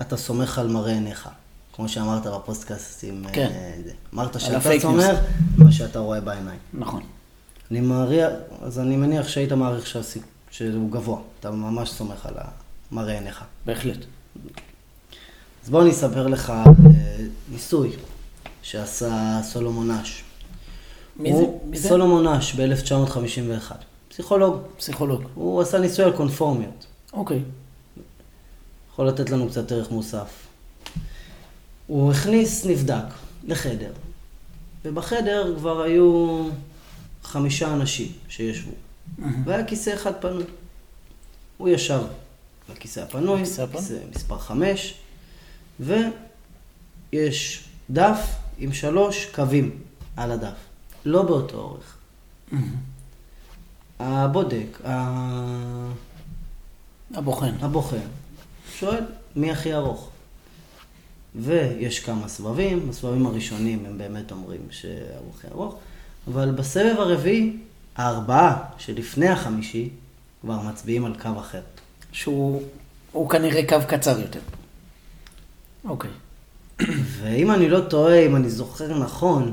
[SPEAKER 2] אתה סומך על מראה עיניך, כמו שאמרת בפוסטקאסטים, אה,
[SPEAKER 1] כן.
[SPEAKER 2] זה. אמרת שאתה. סומך מה שאתה רואה בעיניים.
[SPEAKER 1] נכון.
[SPEAKER 2] אני מעריך, אז אני מניח שהיית מעריך שהסי- שהוא גבוה, אתה ממש סומך על מראה עיניך.
[SPEAKER 1] בהחלט.
[SPEAKER 2] אז בוא אני אספר לך אה, ניסוי שעשה סולומון אש.
[SPEAKER 1] מי זה? מי זה?
[SPEAKER 2] סולומון אש ב-1951, פסיכולוג.
[SPEAKER 1] פסיכולוג.
[SPEAKER 2] הוא עשה ניסוי על קונפורמיות.
[SPEAKER 1] אוקיי.
[SPEAKER 2] יכול לתת לנו קצת ערך מוסף. הוא הכניס נבדק לחדר, ובחדר כבר היו חמישה אנשים שישבו, והיה כיסא אחד פנוי. הוא ישב בכיסא הפנוי,
[SPEAKER 1] בכיסא הפנוי.
[SPEAKER 2] כיסא מספר חמש, ויש דף עם שלוש קווים על הדף, לא באותו אורך. הבודק, ה-
[SPEAKER 1] הבוחן.
[SPEAKER 2] הבוחן שואל מי הכי ארוך. ויש כמה סבבים, הסבבים הראשונים הם באמת אומרים שהוא הכי ארוך, אבל בסבב הרביעי, הארבעה שלפני החמישי כבר מצביעים על קו אחר.
[SPEAKER 1] שהוא הוא כנראה קו קצר יותר. אוקיי.
[SPEAKER 2] ואם אני לא טועה, אם אני זוכר נכון,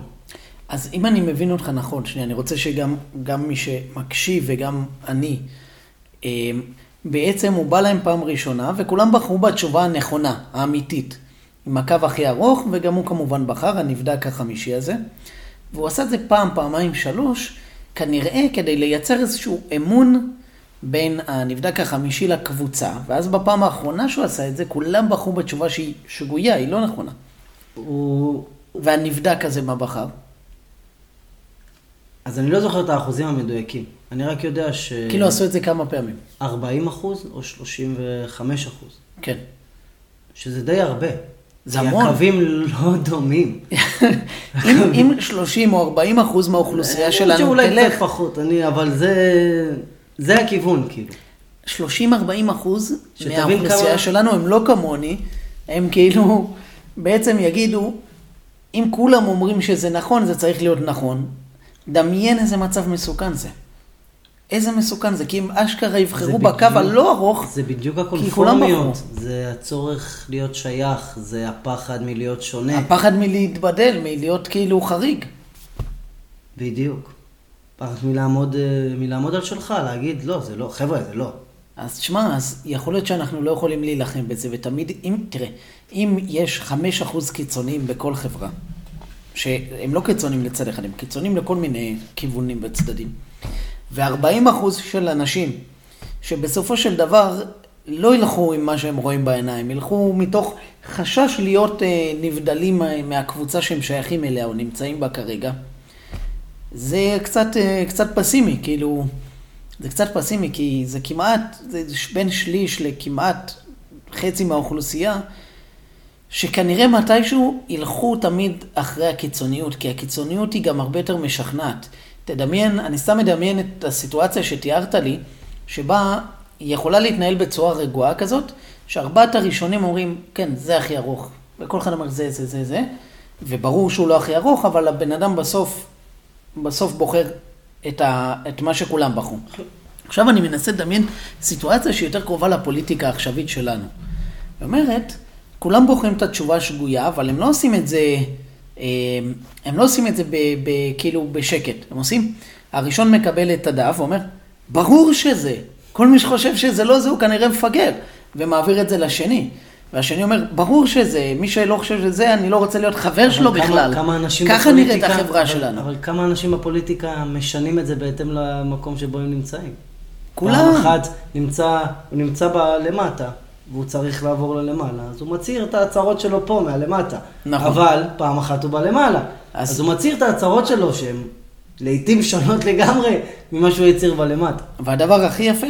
[SPEAKER 1] אז אם אני מבין אותך נכון, שנייה, אני רוצה שגם גם מי שמקשיב וגם אני, אה, בעצם הוא בא להם פעם ראשונה, וכולם בחרו בתשובה הנכונה, האמיתית, עם הקו הכי ארוך, וגם הוא כמובן בחר, הנבדק החמישי הזה. והוא עשה את זה פעם, פעמיים, שלוש, כנראה כדי לייצר איזשהו אמון בין הנבדק החמישי לקבוצה, ואז בפעם האחרונה שהוא עשה את זה, כולם בחרו בתשובה שהיא שגויה, היא לא נכונה.
[SPEAKER 2] הוא...
[SPEAKER 1] והנבדק הזה מה בחר?
[SPEAKER 2] אז אני לא זוכר את האחוזים המדויקים. אני רק יודע ש...
[SPEAKER 1] כאילו עשו את זה כמה פעמים.
[SPEAKER 2] 40 אחוז או 35 אחוז.
[SPEAKER 1] כן.
[SPEAKER 2] שזה די הרבה.
[SPEAKER 1] זה
[SPEAKER 2] כי
[SPEAKER 1] המון.
[SPEAKER 2] הקווים לא דומים.
[SPEAKER 1] אם, אם 30 או 40 אחוז מהאוכלוסייה
[SPEAKER 2] אני
[SPEAKER 1] שלנו
[SPEAKER 2] חושב שאולי
[SPEAKER 1] תלך,
[SPEAKER 2] קצת פחות, אני, אבל זה... זה הכיוון, כאילו.
[SPEAKER 1] 30-40 אחוז מהאוכלוסייה
[SPEAKER 2] כמה-
[SPEAKER 1] שלנו הם לא כמוני, הם כאילו בעצם יגידו, אם כולם אומרים שזה נכון, זה צריך להיות נכון. דמיין איזה מצב מסוכן זה. איזה מסוכן זה, כי אם אשכרה יבחרו בקו הלא ארוך,
[SPEAKER 2] זה בדיוק הקונפורמיות. זה הצורך להיות שייך, זה הפחד מלהיות שונה.
[SPEAKER 1] הפחד מלהתבדל, מלהיות כאילו חריג.
[SPEAKER 2] בדיוק. פחד מלעמוד, אה, מלעמוד על שלך, להגיד, לא, זה לא, חבר'ה, זה לא.
[SPEAKER 1] אז תשמע, אז יכול להיות שאנחנו לא יכולים להילחם בזה, ותמיד, אם, תראה, אם יש 5% קיצוניים בכל חברה, שהם לא קיצוניים לצד אחד, הם קיצוניים לכל מיני כיוונים וצדדים, ו-40% של אנשים שבסופו של דבר לא ילכו עם מה שהם רואים בעיניים, ילכו מתוך חשש להיות אה, נבדלים מה- מהקבוצה שהם שייכים אליה או נמצאים בה כרגע, זה קצת, אה, קצת פסימי, כאילו, זה קצת פסימי, כי זה כמעט, זה בין שליש לכמעט חצי מהאוכלוסייה, שכנראה מתישהו ילכו תמיד אחרי הקיצוניות, כי הקיצוניות היא גם הרבה יותר משכנעת. תדמיין, אני סתם מדמיין את הסיטואציה שתיארת לי, שבה היא יכולה להתנהל בצורה רגועה כזאת, שארבעת הראשונים אומרים, כן, זה הכי ארוך. וכל אחד אומר, זה, זה, זה, זה. וברור שהוא לא הכי ארוך, אבל הבן אדם בסוף, בסוף בוחר את, ה, את מה שכולם בחרו. עכשיו אני מנסה לדמיין סיטואציה שהיא יותר קרובה לפוליטיקה העכשווית שלנו. היא אומרת, כולם בוחרים את התשובה השגויה, אבל הם לא עושים את זה, אה, הם לא עושים את זה ב, ב, כאילו בשקט. הם עושים, הראשון מקבל את הדף ואומר, ברור שזה. כל מי שחושב שזה לא זה, הוא כנראה מפגר, ומעביר את זה לשני. והשני אומר, ברור שזה, מי שלא חושב שזה, אני לא רוצה להיות חבר שלו
[SPEAKER 2] כמה,
[SPEAKER 1] בכלל.
[SPEAKER 2] כמה אנשים
[SPEAKER 1] ככה נראית החברה
[SPEAKER 2] אבל,
[SPEAKER 1] שלנו.
[SPEAKER 2] אבל כמה אנשים בפוליטיקה משנים את זה בהתאם למקום שבו הם נמצאים.
[SPEAKER 1] כולם.
[SPEAKER 2] פעם אחת נמצא, הוא נמצא בלמטה, והוא צריך לעבור ללמעלה, אז הוא מצהיר את ההצהרות שלו פה, מהלמטה.
[SPEAKER 1] נכון.
[SPEAKER 2] אבל פעם אחת הוא בלמעלה.
[SPEAKER 1] אז-
[SPEAKER 2] אז, אז הוא מצהיר את ההצהרות שלו, שהן לעיתים שונות לגמרי ממה שהוא הצהיר בלמטה.
[SPEAKER 1] והדבר הכי יפה,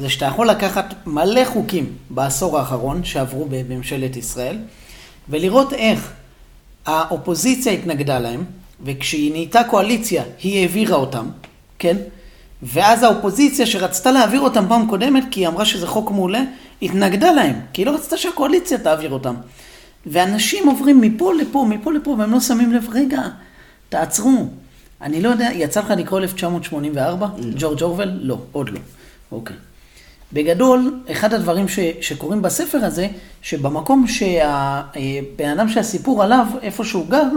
[SPEAKER 1] זה שאתה יכול לקחת מלא חוקים בעשור האחרון שעברו בממשלת ישראל, ולראות איך האופוזיציה התנגדה להם, וכשהיא נהייתה קואליציה, היא העבירה אותם, כן? ואז האופוזיציה שרצתה להעביר אותם פעם קודמת, כי היא אמרה שזה חוק מעולה, התנגדה להם, כי היא לא רצתה שהקואליציה תעביר אותם. ואנשים עוברים מפה לפה, מפה לפה, והם לא שמים לב, רגע, תעצרו. אני לא יודע, יצא לך לקרוא 1984? ג'ורג' אורוול? לא, עוד לא. אוקיי. בגדול, אחד הדברים ש, שקורים בספר הזה, שבמקום שהבן אדם שהסיפור עליו, איפה שהוא גר,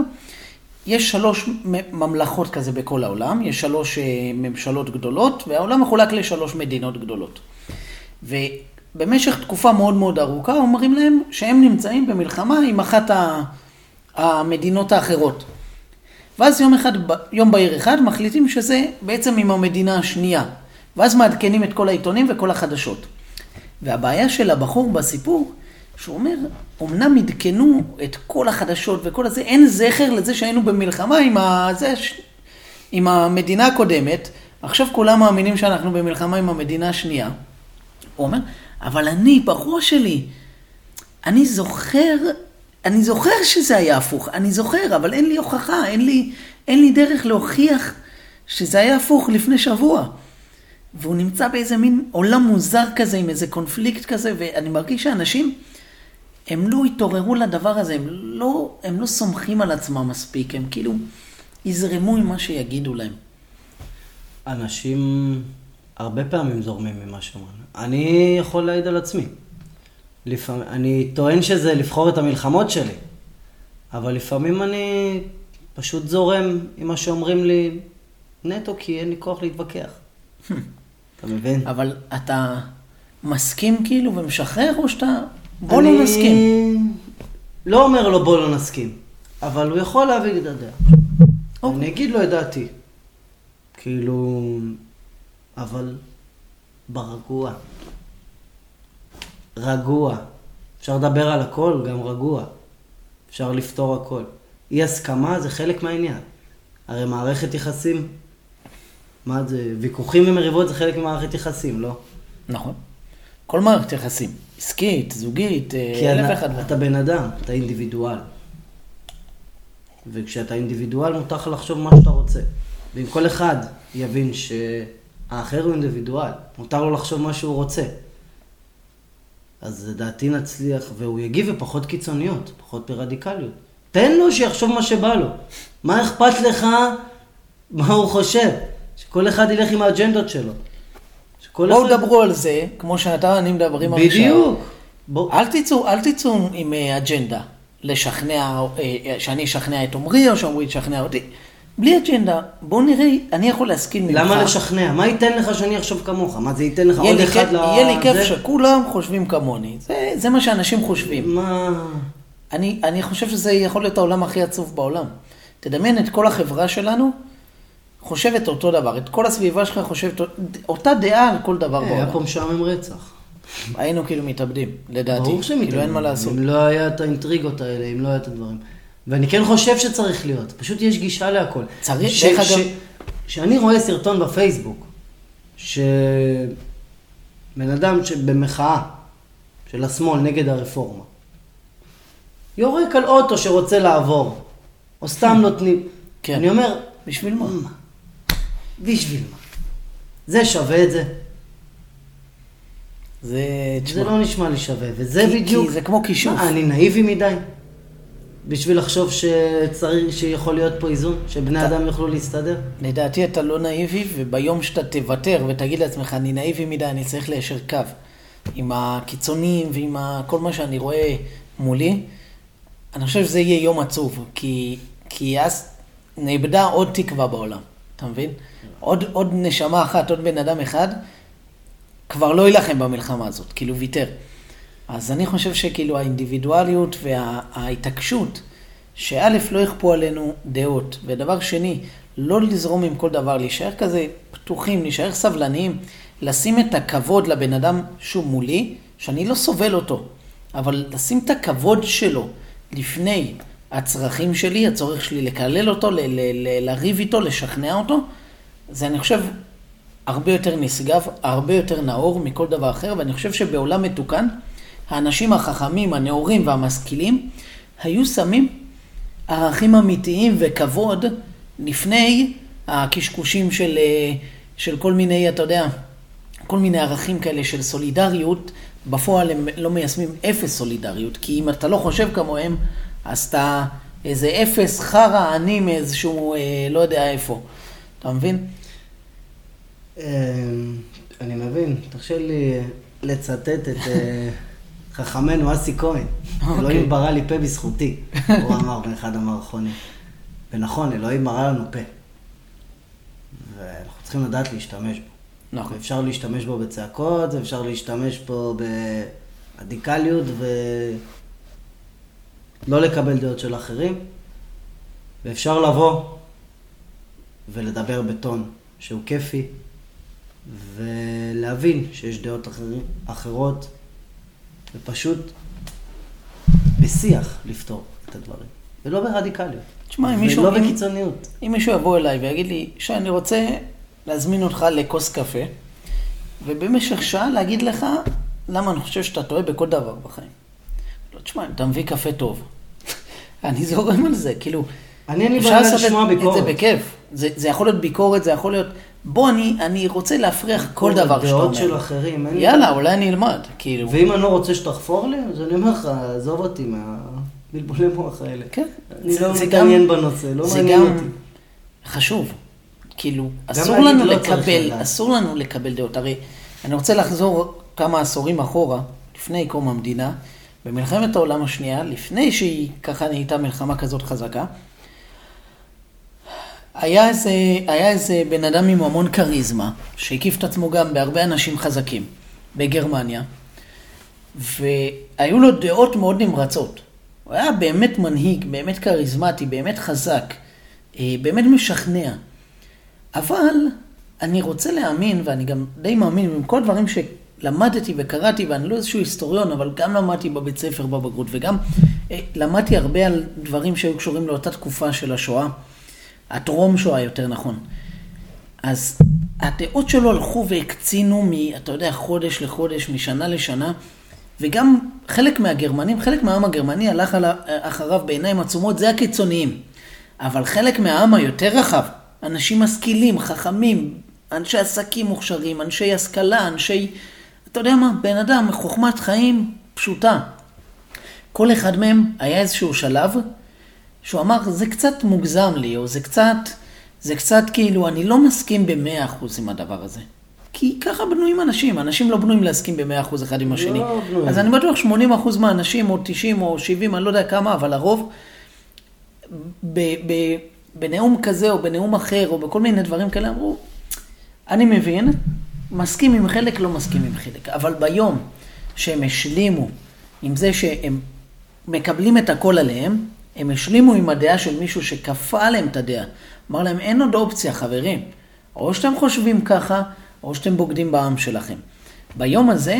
[SPEAKER 1] יש שלוש ממלכות כזה בכל העולם, יש שלוש אה, ממשלות גדולות, והעולם מחולק לשלוש מדינות גדולות. ובמשך תקופה מאוד מאוד ארוכה אומרים להם שהם נמצאים במלחמה עם אחת המדינות האחרות. ואז יום אחד, יום בהיר אחד מחליטים שזה בעצם עם המדינה השנייה. ואז מעדכנים את כל העיתונים וכל החדשות. והבעיה של הבחור בסיפור, שהוא אומר, אמנם עדכנו את כל החדשות וכל הזה, אין זכר לזה שהיינו במלחמה עם, ה... זה, עם המדינה הקודמת, עכשיו כולם מאמינים שאנחנו במלחמה עם המדינה השנייה. הוא אומר, אבל אני, בראש שלי, אני זוכר, אני זוכר שזה היה הפוך, אני זוכר, אבל אין לי הוכחה, אין לי, אין לי דרך להוכיח שזה היה הפוך לפני שבוע. והוא נמצא באיזה מין עולם מוזר כזה, עם איזה קונפליקט כזה, ואני מרגיש שאנשים, הם לא התעוררו לדבר הזה, הם לא, הם לא סומכים על עצמם מספיק, הם כאילו יזרמו עם מה שיגידו להם.
[SPEAKER 2] אנשים הרבה פעמים זורמים ממה שאומרים. אני יכול להעיד על עצמי. לפעמים, אני טוען שזה לבחור את המלחמות שלי, אבל לפעמים אני פשוט זורם עם מה שאומרים לי נטו כי אין לי כוח להתווכח. אתה מבין?
[SPEAKER 1] אבל אתה מסכים כאילו ומשחרר, או שאתה... בוא
[SPEAKER 2] אני
[SPEAKER 1] לא נסכים.
[SPEAKER 2] לא אומר לו בוא לא נסכים, אבל הוא יכול להביא את הדעה.
[SPEAKER 1] אוקיי.
[SPEAKER 2] אני אגיד לו את דעתי. כאילו, אבל ברגוע. רגוע. אפשר לדבר על הכל, גם רגוע. אפשר לפתור הכל. אי הסכמה זה חלק מהעניין. הרי מערכת יחסים, מה זה, ויכוחים ומריבות זה חלק ממערכת יחסים, לא?
[SPEAKER 1] נכון. כל מערכת יחסים, עסקית, זוגית, אה, אלף
[SPEAKER 2] אתה,
[SPEAKER 1] ואחד.
[SPEAKER 2] אתה בן אדם, אתה אינדיבידואל. וכשאתה אינדיבידואל מותר לך לחשוב מה שאתה רוצה. ואם כל אחד יבין שהאחר הוא אינדיבידואל, מותר לו לחשוב מה שהוא רוצה. אז לדעתי נצליח, והוא יגיב בפחות קיצוניות, פחות ברדיקליות. תן לו שיחשוב מה שבא לו. מה אכפת לך מה הוא חושב? שכל אחד ילך עם האג'נדות שלו.
[SPEAKER 1] בואו
[SPEAKER 2] אחד-
[SPEAKER 1] דברו על זה, כמו שאתה ואני מדברים עכשיו.
[SPEAKER 2] בדיוק. בוא,
[SPEAKER 1] אל תצאו, אל תצאו עם אה, אג'נדה, לשכנע, אה, אה, שאני אשכנע את עמרי או שעמרי ישכנע אותי. בלי אג'נדה, בואו נראה, אני יכול להסכים ממך.
[SPEAKER 2] למה לשכנע? מה ייתן לך שאני אחשוב כמוך? מה זה ייתן לך עוד אחד
[SPEAKER 1] כיף-
[SPEAKER 2] ל...
[SPEAKER 1] יהיה לי כיף
[SPEAKER 2] זה?
[SPEAKER 1] שכולם חושבים כמוני. זה, זה מה שאנשים חושבים.
[SPEAKER 2] מה...
[SPEAKER 1] אני, אני חושב שזה יכול להיות העולם הכי עצוב בעולם. תדמיין את כל החברה שלנו חושבת אותו דבר, את כל הסביבה שלך חושבת אותה דעה על כל דבר
[SPEAKER 2] היה
[SPEAKER 1] בעולם.
[SPEAKER 2] פה משעמם רצח.
[SPEAKER 1] היינו כאילו מתאבדים, לדעתי.
[SPEAKER 2] ברור שהם
[SPEAKER 1] כאילו אין מה. לעשות.
[SPEAKER 2] אם לא היה את האינטריגות האלה, אם לא היה את הדברים. ואני כן חושב שצריך להיות. פשוט יש גישה להכל.
[SPEAKER 1] צריך, דרך אגב-
[SPEAKER 2] כשאני רואה סרטון בפייסבוק, שבן אדם שבמחאה של השמאל נגד הרפורמה, יורק על אוטו שרוצה לעבור, או סתם נותנים,
[SPEAKER 1] כן.
[SPEAKER 2] אני אומר,
[SPEAKER 1] בשביל מה?
[SPEAKER 2] בשביל מה? זה שווה את זה?
[SPEAKER 1] זה,
[SPEAKER 2] זה
[SPEAKER 1] תשמע,
[SPEAKER 2] לא נשמע לי שווה, וזה
[SPEAKER 1] כי-
[SPEAKER 2] בדיוק...
[SPEAKER 1] כי זה כמו כישוף.
[SPEAKER 2] מה, אני נאיבי מדי? בשביל לחשוב שצריך, שיכול להיות פה איזון, שבני אדם יוכלו להסתדר?
[SPEAKER 1] לדעתי אתה לא נאיבי, וביום שאתה תוותר ותגיד לעצמך, אני נאיבי מדי, אני צריך ליישר קו עם הקיצונים ועם ה- כל מה שאני רואה מולי, אני חושב שזה יהיה יום עצוב, כי, כי אז נאבדה עוד תקווה בעולם, אתה מבין? עוד, עוד נשמה אחת, עוד בן אדם אחד, כבר לא יילחם במלחמה הזאת, כאילו ויתר. אז אני חושב שכאילו האינדיבידואליות וההתעקשות, שא' לא יכפו עלינו דעות, ודבר שני, לא לזרום עם כל דבר, להישאר כזה פתוחים, להישאר סבלניים, לשים את הכבוד לבן אדם שהוא מולי, שאני לא סובל אותו, אבל לשים את הכבוד שלו לפני הצרכים שלי, הצורך שלי לקלל אותו, לריב איתו, לשכנע אותו, זה אני חושב הרבה יותר נשגב, הרבה יותר נאור מכל דבר אחר, ואני חושב שבעולם מתוקן, האנשים החכמים, הנאורים והמשכילים, היו שמים ערכים אמיתיים וכבוד לפני הקשקושים של, אה, של כל מיני, אתה יודע, כל מיני ערכים כאלה של סולידריות, בפועל הם לא מיישמים אפס סולידריות, כי אם אתה לא חושב כמוהם, אתה איזה אפס חרא עני מאיזשהו, אה, לא יודע איפה. אתה מבין?
[SPEAKER 2] אמ, אני מבין, תרשה לי לצטט את אה, חכמנו אסי כהן.
[SPEAKER 1] אוקיי.
[SPEAKER 2] אלוהים ברא לי פה בזכותי, הוא אמר באחד המערכונים. ונכון, אלוהים ברא לנו פה. ואנחנו צריכים לדעת להשתמש בו.
[SPEAKER 1] נכון.
[SPEAKER 2] ואפשר להשתמש בו בצעקות, ואפשר להשתמש בו באדיקליות, ולא לקבל דעות של אחרים. ואפשר לבוא ולדבר בטון שהוא כיפי, ולהבין שיש דעות אחרים, אחרות, ופשוט בשיח לפתור את הדברים, ולא ברדיקליות.
[SPEAKER 1] תשמע, אם מישהו...
[SPEAKER 2] ולא
[SPEAKER 1] אם-
[SPEAKER 2] בקיצוניות.
[SPEAKER 1] אם מישהו יבוא אליי ויגיד לי, שי, אני רוצה להזמין אותך לכוס קפה, ובמשך שעה להגיד לך למה אני חושב שאתה טועה בכל דבר בחיים. תשמע, אם אתה מביא קפה טוב, אני זורם על זה, כאילו...
[SPEAKER 2] אני אין לי בעיה לשמוע
[SPEAKER 1] את- את
[SPEAKER 2] ביקורת.
[SPEAKER 1] זה בכיף. זה, זה יכול להיות ביקורת, זה יכול להיות... בוא, אני, אני רוצה להפריח כל דבר שאתה
[SPEAKER 2] דעות
[SPEAKER 1] אומר.
[SPEAKER 2] של אחרים. אין לי-
[SPEAKER 1] יאללה, אולי אני אלמד, כאילו.
[SPEAKER 2] ואם אני לא רוצה שתחפור לי, אז אני אומר לך, עזוב אותי מהבלבולי מוח האלה.
[SPEAKER 1] כן.
[SPEAKER 2] אני
[SPEAKER 1] זה-
[SPEAKER 2] לא
[SPEAKER 1] זה
[SPEAKER 2] מתעניין
[SPEAKER 1] גם-
[SPEAKER 2] בנושא, לא
[SPEAKER 1] זה
[SPEAKER 2] מעניין אותי.
[SPEAKER 1] חשוב. כאילו, אסור לנו
[SPEAKER 2] לא
[SPEAKER 1] לקבל. אסור לנו לקבל דעות. הרי אני רוצה לחזור כמה עשורים אחורה, לפני קום המדינה, במלחמת העולם השנייה, לפני שהיא ככה נהייתה מלחמה כזאת חזקה, היה איזה, היה איזה בן אדם עם המון כריזמה, שהקיף את עצמו גם בהרבה אנשים חזקים, בגרמניה, והיו לו דעות מאוד נמרצות. הוא היה באמת מנהיג, באמת כריזמטי, באמת חזק, אה, באמת משכנע. אבל אני רוצה להאמין, ואני גם די מאמין, עם כל הדברים שלמדתי וקראתי, ואני לא איזשהו היסטוריון, אבל גם למדתי בבית ספר בבגרות, וגם אה, למדתי הרבה על דברים שהיו קשורים לאותה תקופה של השואה, הטרום שואה יותר נכון. אז הדעות שלו הלכו והקצינו מ, אתה יודע, חודש לחודש, משנה לשנה, וגם חלק מהגרמנים, חלק מהעם הגרמני הלך על- אחריו בעיניים עצומות, זה הקיצוניים. אבל חלק מהעם היותר רחב, אנשים משכילים, חכמים, אנשי עסקים מוכשרים, אנשי השכלה, אנשי, אתה יודע מה, בן אדם, חוכמת חיים פשוטה. כל אחד מהם היה איזשהו שלב שהוא אמר, זה קצת מוגזם לי, או זה קצת, זה קצת כאילו, אני לא מסכים במאה אחוז עם הדבר הזה. כי ככה בנויים אנשים, אנשים לא בנויים להסכים במאה אחוז אחד עם השני.
[SPEAKER 2] לא.
[SPEAKER 1] אז אני בטוח 80 אחוז מהאנשים, או 90 או 70, אני לא יודע כמה, אבל הרוב, ב- ב- בנאום כזה או בנאום אחר, או בכל מיני דברים כאלה, אמרו, אני מבין, מסכים עם חלק, לא מסכים עם חלק. אבל ביום שהם השלימו עם זה שהם מקבלים את הכל עליהם, הם השלימו עם הדעה של מישהו שכפה עליהם את הדעה. אמר להם, אין עוד אופציה, חברים. או שאתם חושבים ככה, או שאתם בוגדים בעם שלכם. ביום הזה,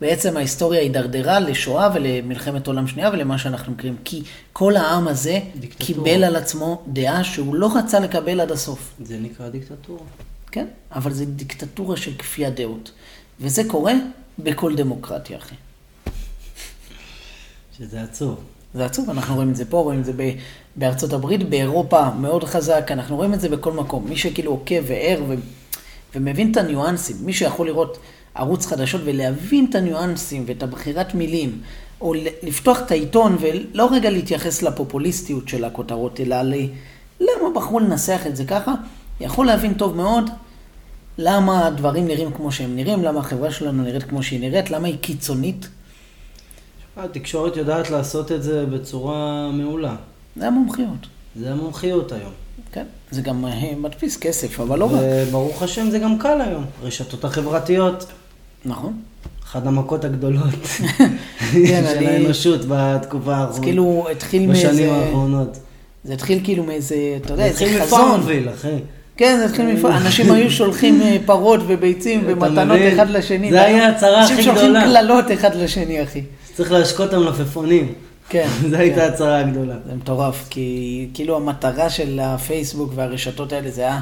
[SPEAKER 1] בעצם ההיסטוריה הידרדרה לשואה ולמלחמת עולם שנייה ולמה שאנחנו מכירים. כי כל העם הזה
[SPEAKER 2] דיקטטורה.
[SPEAKER 1] קיבל על עצמו דעה שהוא לא רצה לקבל עד הסוף.
[SPEAKER 2] זה נקרא דיקטטורה.
[SPEAKER 1] כן, אבל זה דיקטטורה של כפיית דעות. וזה קורה בכל דמוקרטיה, אחי.
[SPEAKER 2] שזה עצוב.
[SPEAKER 1] זה עצוב, אנחנו רואים את זה פה, רואים את זה ב- בארצות הברית, באירופה מאוד חזק, אנחנו רואים את זה בכל מקום. מי שכאילו עוקב וער ו... ומבין את הניואנסים, מי שיכול לראות ערוץ חדשות ולהבין את הניואנסים ואת הבחירת מילים, או לפתוח את העיתון ולא רגע להתייחס לפופוליסטיות של הכותרות, אלא ל... למה בחרו לנסח את זה ככה, יכול להבין טוב מאוד למה הדברים נראים כמו שהם נראים, למה החברה שלנו נראית כמו שהיא נראית, למה היא קיצונית.
[SPEAKER 2] התקשורת יודעת לעשות את זה בצורה מעולה.
[SPEAKER 1] זה המומחיות.
[SPEAKER 2] זה המומחיות היום.
[SPEAKER 1] כן, זה גם אה, מדפיס כסף, אבל לא רק.
[SPEAKER 2] וברוך השם זה גם קל היום, רשתות החברתיות.
[SPEAKER 1] נכון.
[SPEAKER 2] אחת המכות הגדולות כן, של האנושות בתקופה האחרונה.
[SPEAKER 1] אז כאילו התחיל מאיזה...
[SPEAKER 2] בשנים האחרונות.
[SPEAKER 1] זה התחיל כאילו מאיזה, אתה יודע,
[SPEAKER 2] איזה חזון. זה התחיל מפארמוויל, אחי.
[SPEAKER 1] כן, זה התחיל מפארמוויל. אנשים היו שולחים אה, פרות וביצים ומתנות אחד לשני.
[SPEAKER 2] זה היה הצהרה הכי גדולה.
[SPEAKER 1] אנשים שולחים קללות אחד לשני, אחי.
[SPEAKER 2] צריך להשקות את המלפפונים.
[SPEAKER 1] כן.
[SPEAKER 2] זו הייתה כן. הצהרה הגדולה.
[SPEAKER 1] זה מטורף, כי כאילו המטרה של הפייסבוק והרשתות האלה זה היה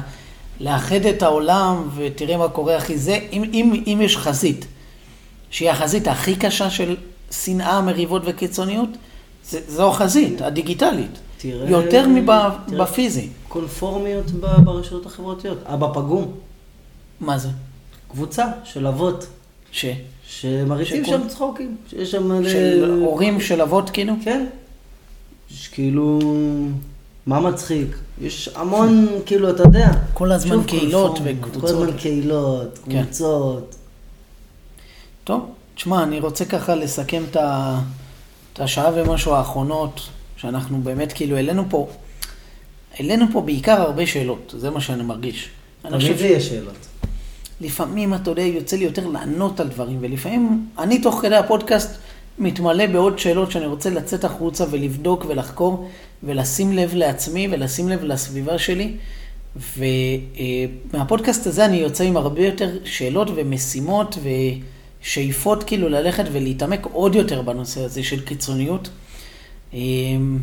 [SPEAKER 1] לאחד את העולם, ותראה מה קורה, אחי. זה, אם, אם, אם יש חזית, שהיא החזית הכי קשה של שנאה, מריבות וקיצוניות, זה, זו החזית הדיגיטלית. תראה, יותר מבפיזי.
[SPEAKER 2] קונפורמיות ברשתות החברתיות. אבא פגום.
[SPEAKER 1] מה זה?
[SPEAKER 2] קבוצה של אבות.
[SPEAKER 1] ש?
[SPEAKER 2] שמריצים שם צחוקים. שיש שם...
[SPEAKER 1] של הורים של אבות כאילו?
[SPEAKER 2] כן. יש כאילו... מה מצחיק? יש המון, כאילו, אתה יודע.
[SPEAKER 1] כל הזמן קהילות וקבוצות.
[SPEAKER 2] כל הזמן קהילות, כן. קבוצות.
[SPEAKER 1] טוב, תשמע, אני רוצה ככה לסכם את השעה ומשהו האחרונות, שאנחנו באמת כאילו העלינו פה, העלינו פה בעיקר הרבה שאלות, זה מה שאני מרגיש.
[SPEAKER 2] תמיד זה יהיה שאלות.
[SPEAKER 1] לפעמים, אתה יודע, יוצא לי יותר לענות על דברים, ולפעמים אני תוך כדי הפודקאסט מתמלא בעוד שאלות שאני רוצה לצאת החוצה ולבדוק ולחקור ולשים לב לעצמי ולשים לב לסביבה שלי. ומהפודקאסט הזה אני יוצא עם הרבה יותר שאלות ומשימות ושאיפות כאילו ללכת ולהתעמק עוד יותר בנושא הזה של קיצוניות. אמ,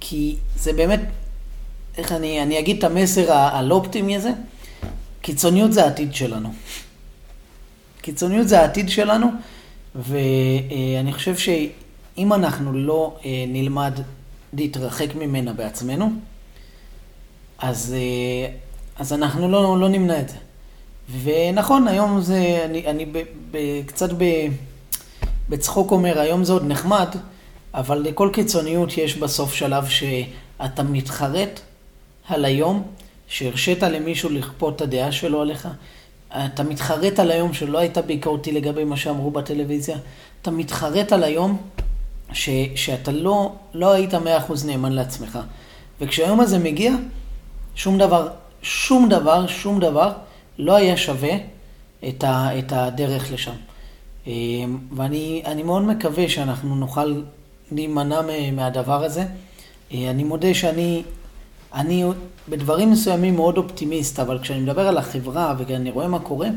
[SPEAKER 1] כי זה באמת, איך אני, אני אגיד את המסר הלא אופטימי הזה, קיצוניות זה העתיד שלנו. קיצוניות זה העתיד שלנו, ואני חושב שאם אנחנו לא אה, נלמד להתרחק ממנה בעצמנו, אז, אה, אז אנחנו לא, לא נמנע את זה. ונכון, היום זה, אני, אני ב, ב, קצת ב, בצחוק אומר, היום זה עוד נחמד, אבל לכל קיצוניות יש בסוף שלב שאתה מתחרט על היום, שהרשית למישהו לכפות את הדעה שלו עליך. אתה מתחרט על היום שלא היית ביקורתי לגבי מה שאמרו בטלוויזיה. אתה מתחרט על היום ש, שאתה לא, לא היית מאה אחוז נאמן לעצמך. וכשהיום הזה מגיע, שום דבר, שום דבר, שום דבר לא היה שווה את, ה, את הדרך לשם. אמ, ואני מאוד מקווה שאנחנו נוכל להימנע מהדבר הזה. אה, אני מודה שאני אני בדברים מסוימים מאוד אופטימיסט, אבל כשאני מדבר על החברה ואני רואה מה קורה,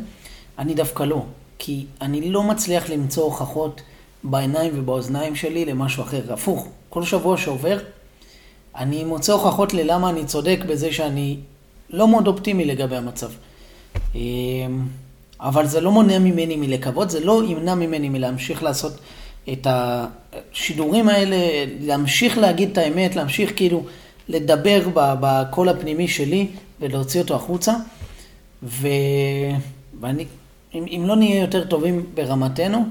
[SPEAKER 1] אני דווקא לא. כי אני לא מצליח למצוא הוכחות בעיניים ובאוזניים שלי למשהו אחר. הפוך, כל שבוע שעובר, אני מוצא הוכחות ללמה אני צודק בזה שאני לא מאוד אופטימי לגבי המצב. אה, אבל זה לא מונע ממני מלקוות, זה לא ימנע ממני מלהמשיך לעשות את השידורים האלה, להמשיך להגיד את האמת, להמשיך כאילו לדבר בקול הפנימי שלי ולהוציא אותו החוצה. ו... ואני, אם, אם לא נהיה יותר טובים ברמתנו,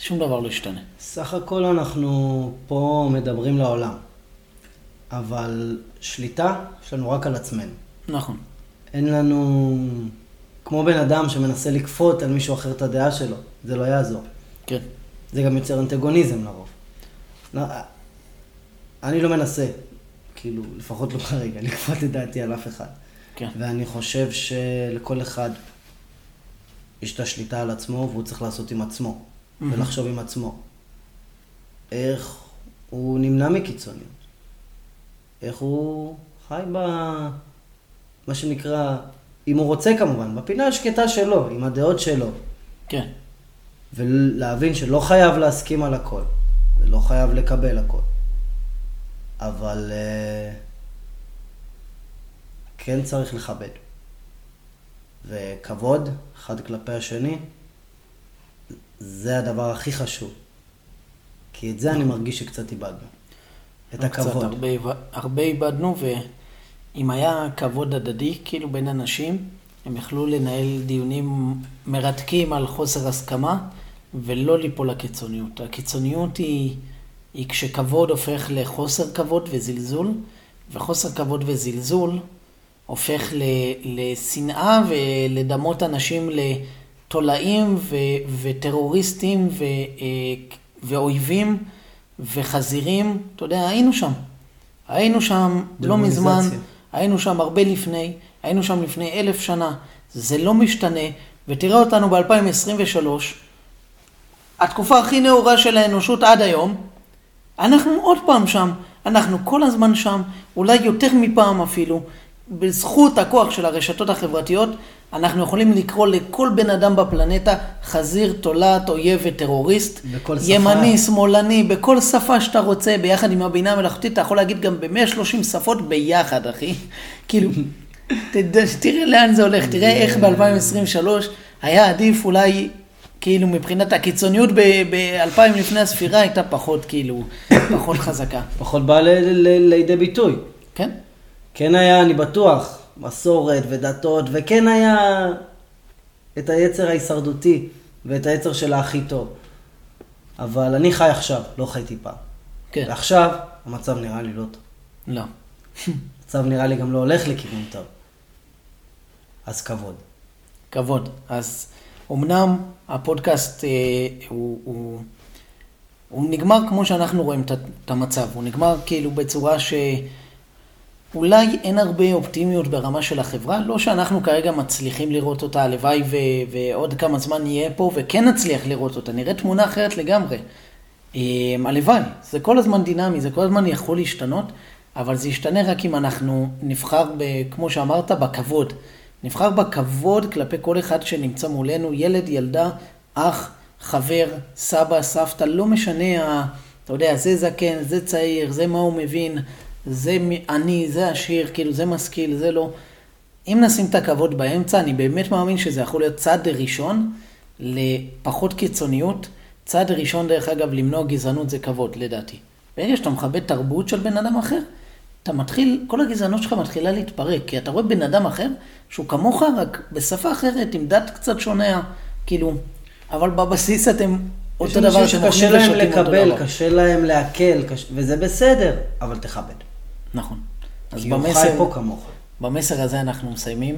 [SPEAKER 1] שום דבר לא ישתנה.
[SPEAKER 2] סך הכל אנחנו פה מדברים לעולם, אבל שליטה יש לנו רק על עצמנו.
[SPEAKER 1] נכון.
[SPEAKER 2] אין לנו, כמו בן אדם שמנסה לכפות על מישהו אחר את הדעה שלו, זה לא יעזור.
[SPEAKER 1] כן.
[SPEAKER 2] זה גם יוצר אנטגוניזם לרוב. לא, אני לא מנסה, כאילו, לפחות לא כרגע, לכפות את דעתי על אף אחד.
[SPEAKER 1] כן.
[SPEAKER 2] ואני חושב שלכל אחד יש את השליטה על עצמו, והוא צריך לעשות עם עצמו, mm-hmm. ולחשוב עם עצמו. איך הוא נמנע מקיצוניות. איך הוא חי ב... מה שנקרא, אם הוא רוצה כמובן, בפינה השקטה שלו, עם הדעות שלו.
[SPEAKER 1] כן.
[SPEAKER 2] ולהבין שלא חייב להסכים על הכל, ולא חייב לקבל הכל. אבל uh, כן צריך לכבד. וכבוד, אחד כלפי השני, זה הדבר הכי חשוב. כי את זה אני מרגיש שקצת איבדנו. את הכבוד. קצת,
[SPEAKER 1] הרבה, הרבה איבדנו, ואם היה כבוד הדדי, כאילו בין אנשים, הם יכלו לנהל דיונים מרתקים על חוסר הסכמה, ולא ליפול לקיצוניות. הקיצוניות היא, היא כשכבוד הופך לחוסר כבוד וזלזול, וחוסר כבוד וזלזול הופך לשנאה ולדמות אנשים לתולעים ו, וטרוריסטים ו, אה, ואויבים וחזירים. אתה יודע, היינו שם. היינו שם לא מזמן, היינו שם הרבה לפני, היינו שם לפני אלף שנה. זה לא משתנה, ותראה אותנו ב-2023, התקופה הכי נאורה של האנושות עד היום, אנחנו עוד פעם שם, אנחנו כל הזמן שם, אולי יותר מפעם אפילו. בזכות הכוח של הרשתות החברתיות, אנחנו יכולים לקרוא לכל בן אדם בפלנטה חזיר, תולעת, אויב וטרוריסט.
[SPEAKER 2] בכל שפה.
[SPEAKER 1] ימני, שמאלני, בכל שפה שאתה רוצה, ביחד עם הבינה המלאכותית, אתה יכול להגיד גם ב-130 שפות ביחד, אחי. כאילו, תראה לאן זה הולך, תראה איך ב-2023 היה עדיף אולי כאילו מבחינת הקיצוניות ב-2000 לפני הספירה הייתה פחות כאילו, פחות חזקה.
[SPEAKER 2] פחות באה לידי ביטוי.
[SPEAKER 1] כן.
[SPEAKER 2] כן היה, אני בטוח, מסורת ודתות, וכן היה את היצר ההישרדותי ואת היצר של הכי טוב. אבל אני חי עכשיו, לא חייתי פעם.
[SPEAKER 1] כן.
[SPEAKER 2] ועכשיו, המצב נראה לי לא טוב.
[SPEAKER 1] לא.
[SPEAKER 2] המצב נראה לי גם לא הולך לכיוון טוב. אז כבוד.
[SPEAKER 1] כבוד. אז אמנם הפודקאסט אה, הוא, הוא, הוא נגמר כמו שאנחנו רואים את המצב, הוא נגמר כאילו בצורה שאולי אין הרבה אופטימיות ברמה של החברה, לא שאנחנו כרגע מצליחים לראות אותה, הלוואי ו, ועוד כמה זמן נהיה פה וכן נצליח לראות אותה, נראה תמונה אחרת לגמרי. אה, הלוואי, זה כל הזמן דינמי, זה כל הזמן יכול להשתנות, אבל זה ישתנה רק אם אנחנו נבחר, ב, כמו שאמרת, בכבוד. נבחר בכבוד כלפי כל אחד שנמצא מולנו, ילד, ילדה, אח, חבר, סבא, סבתא, לא משנה, אתה יודע, זה זקן, זה צעיר, זה מה הוא מבין, זה אני, זה עשיר, כאילו זה משכיל, זה לא. אם נשים את הכבוד באמצע, אני באמת מאמין שזה יכול להיות צעד ראשון לפחות קיצוניות. צעד ראשון, דרך אגב, למנוע גזענות זה כבוד, לדעתי. ברגע שאתה מכבד תרבות של בן אדם אחר, אתה מתחיל, כל הגזענות שלך מתחילה להתפרק, כי אתה רואה בן אדם אחר שהוא כמוך, רק בשפה אחרת, עם דת קצת שונה, כאילו, אבל בבסיס אתם אותו דבר
[SPEAKER 2] שאתם אוכלים ושותים אותו דבר. קשה להם לקבל, קשה להם לעכל, קש... וזה בסדר, אבל תכבד.
[SPEAKER 1] נכון.
[SPEAKER 2] כי הוא חי פה כמוך.
[SPEAKER 1] במסר הזה אנחנו מסיימים.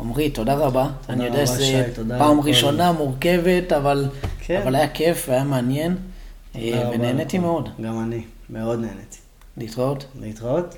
[SPEAKER 1] עמרי, תודה רבה. תודה אני יודע שזו פעם ראשונה מורכבת, אבל, כן. אבל היה כיף והיה מעניין, אה, ונהניתי מאוד.
[SPEAKER 2] גם אני, מאוד נהניתי.
[SPEAKER 1] להתראות.
[SPEAKER 2] להתראות.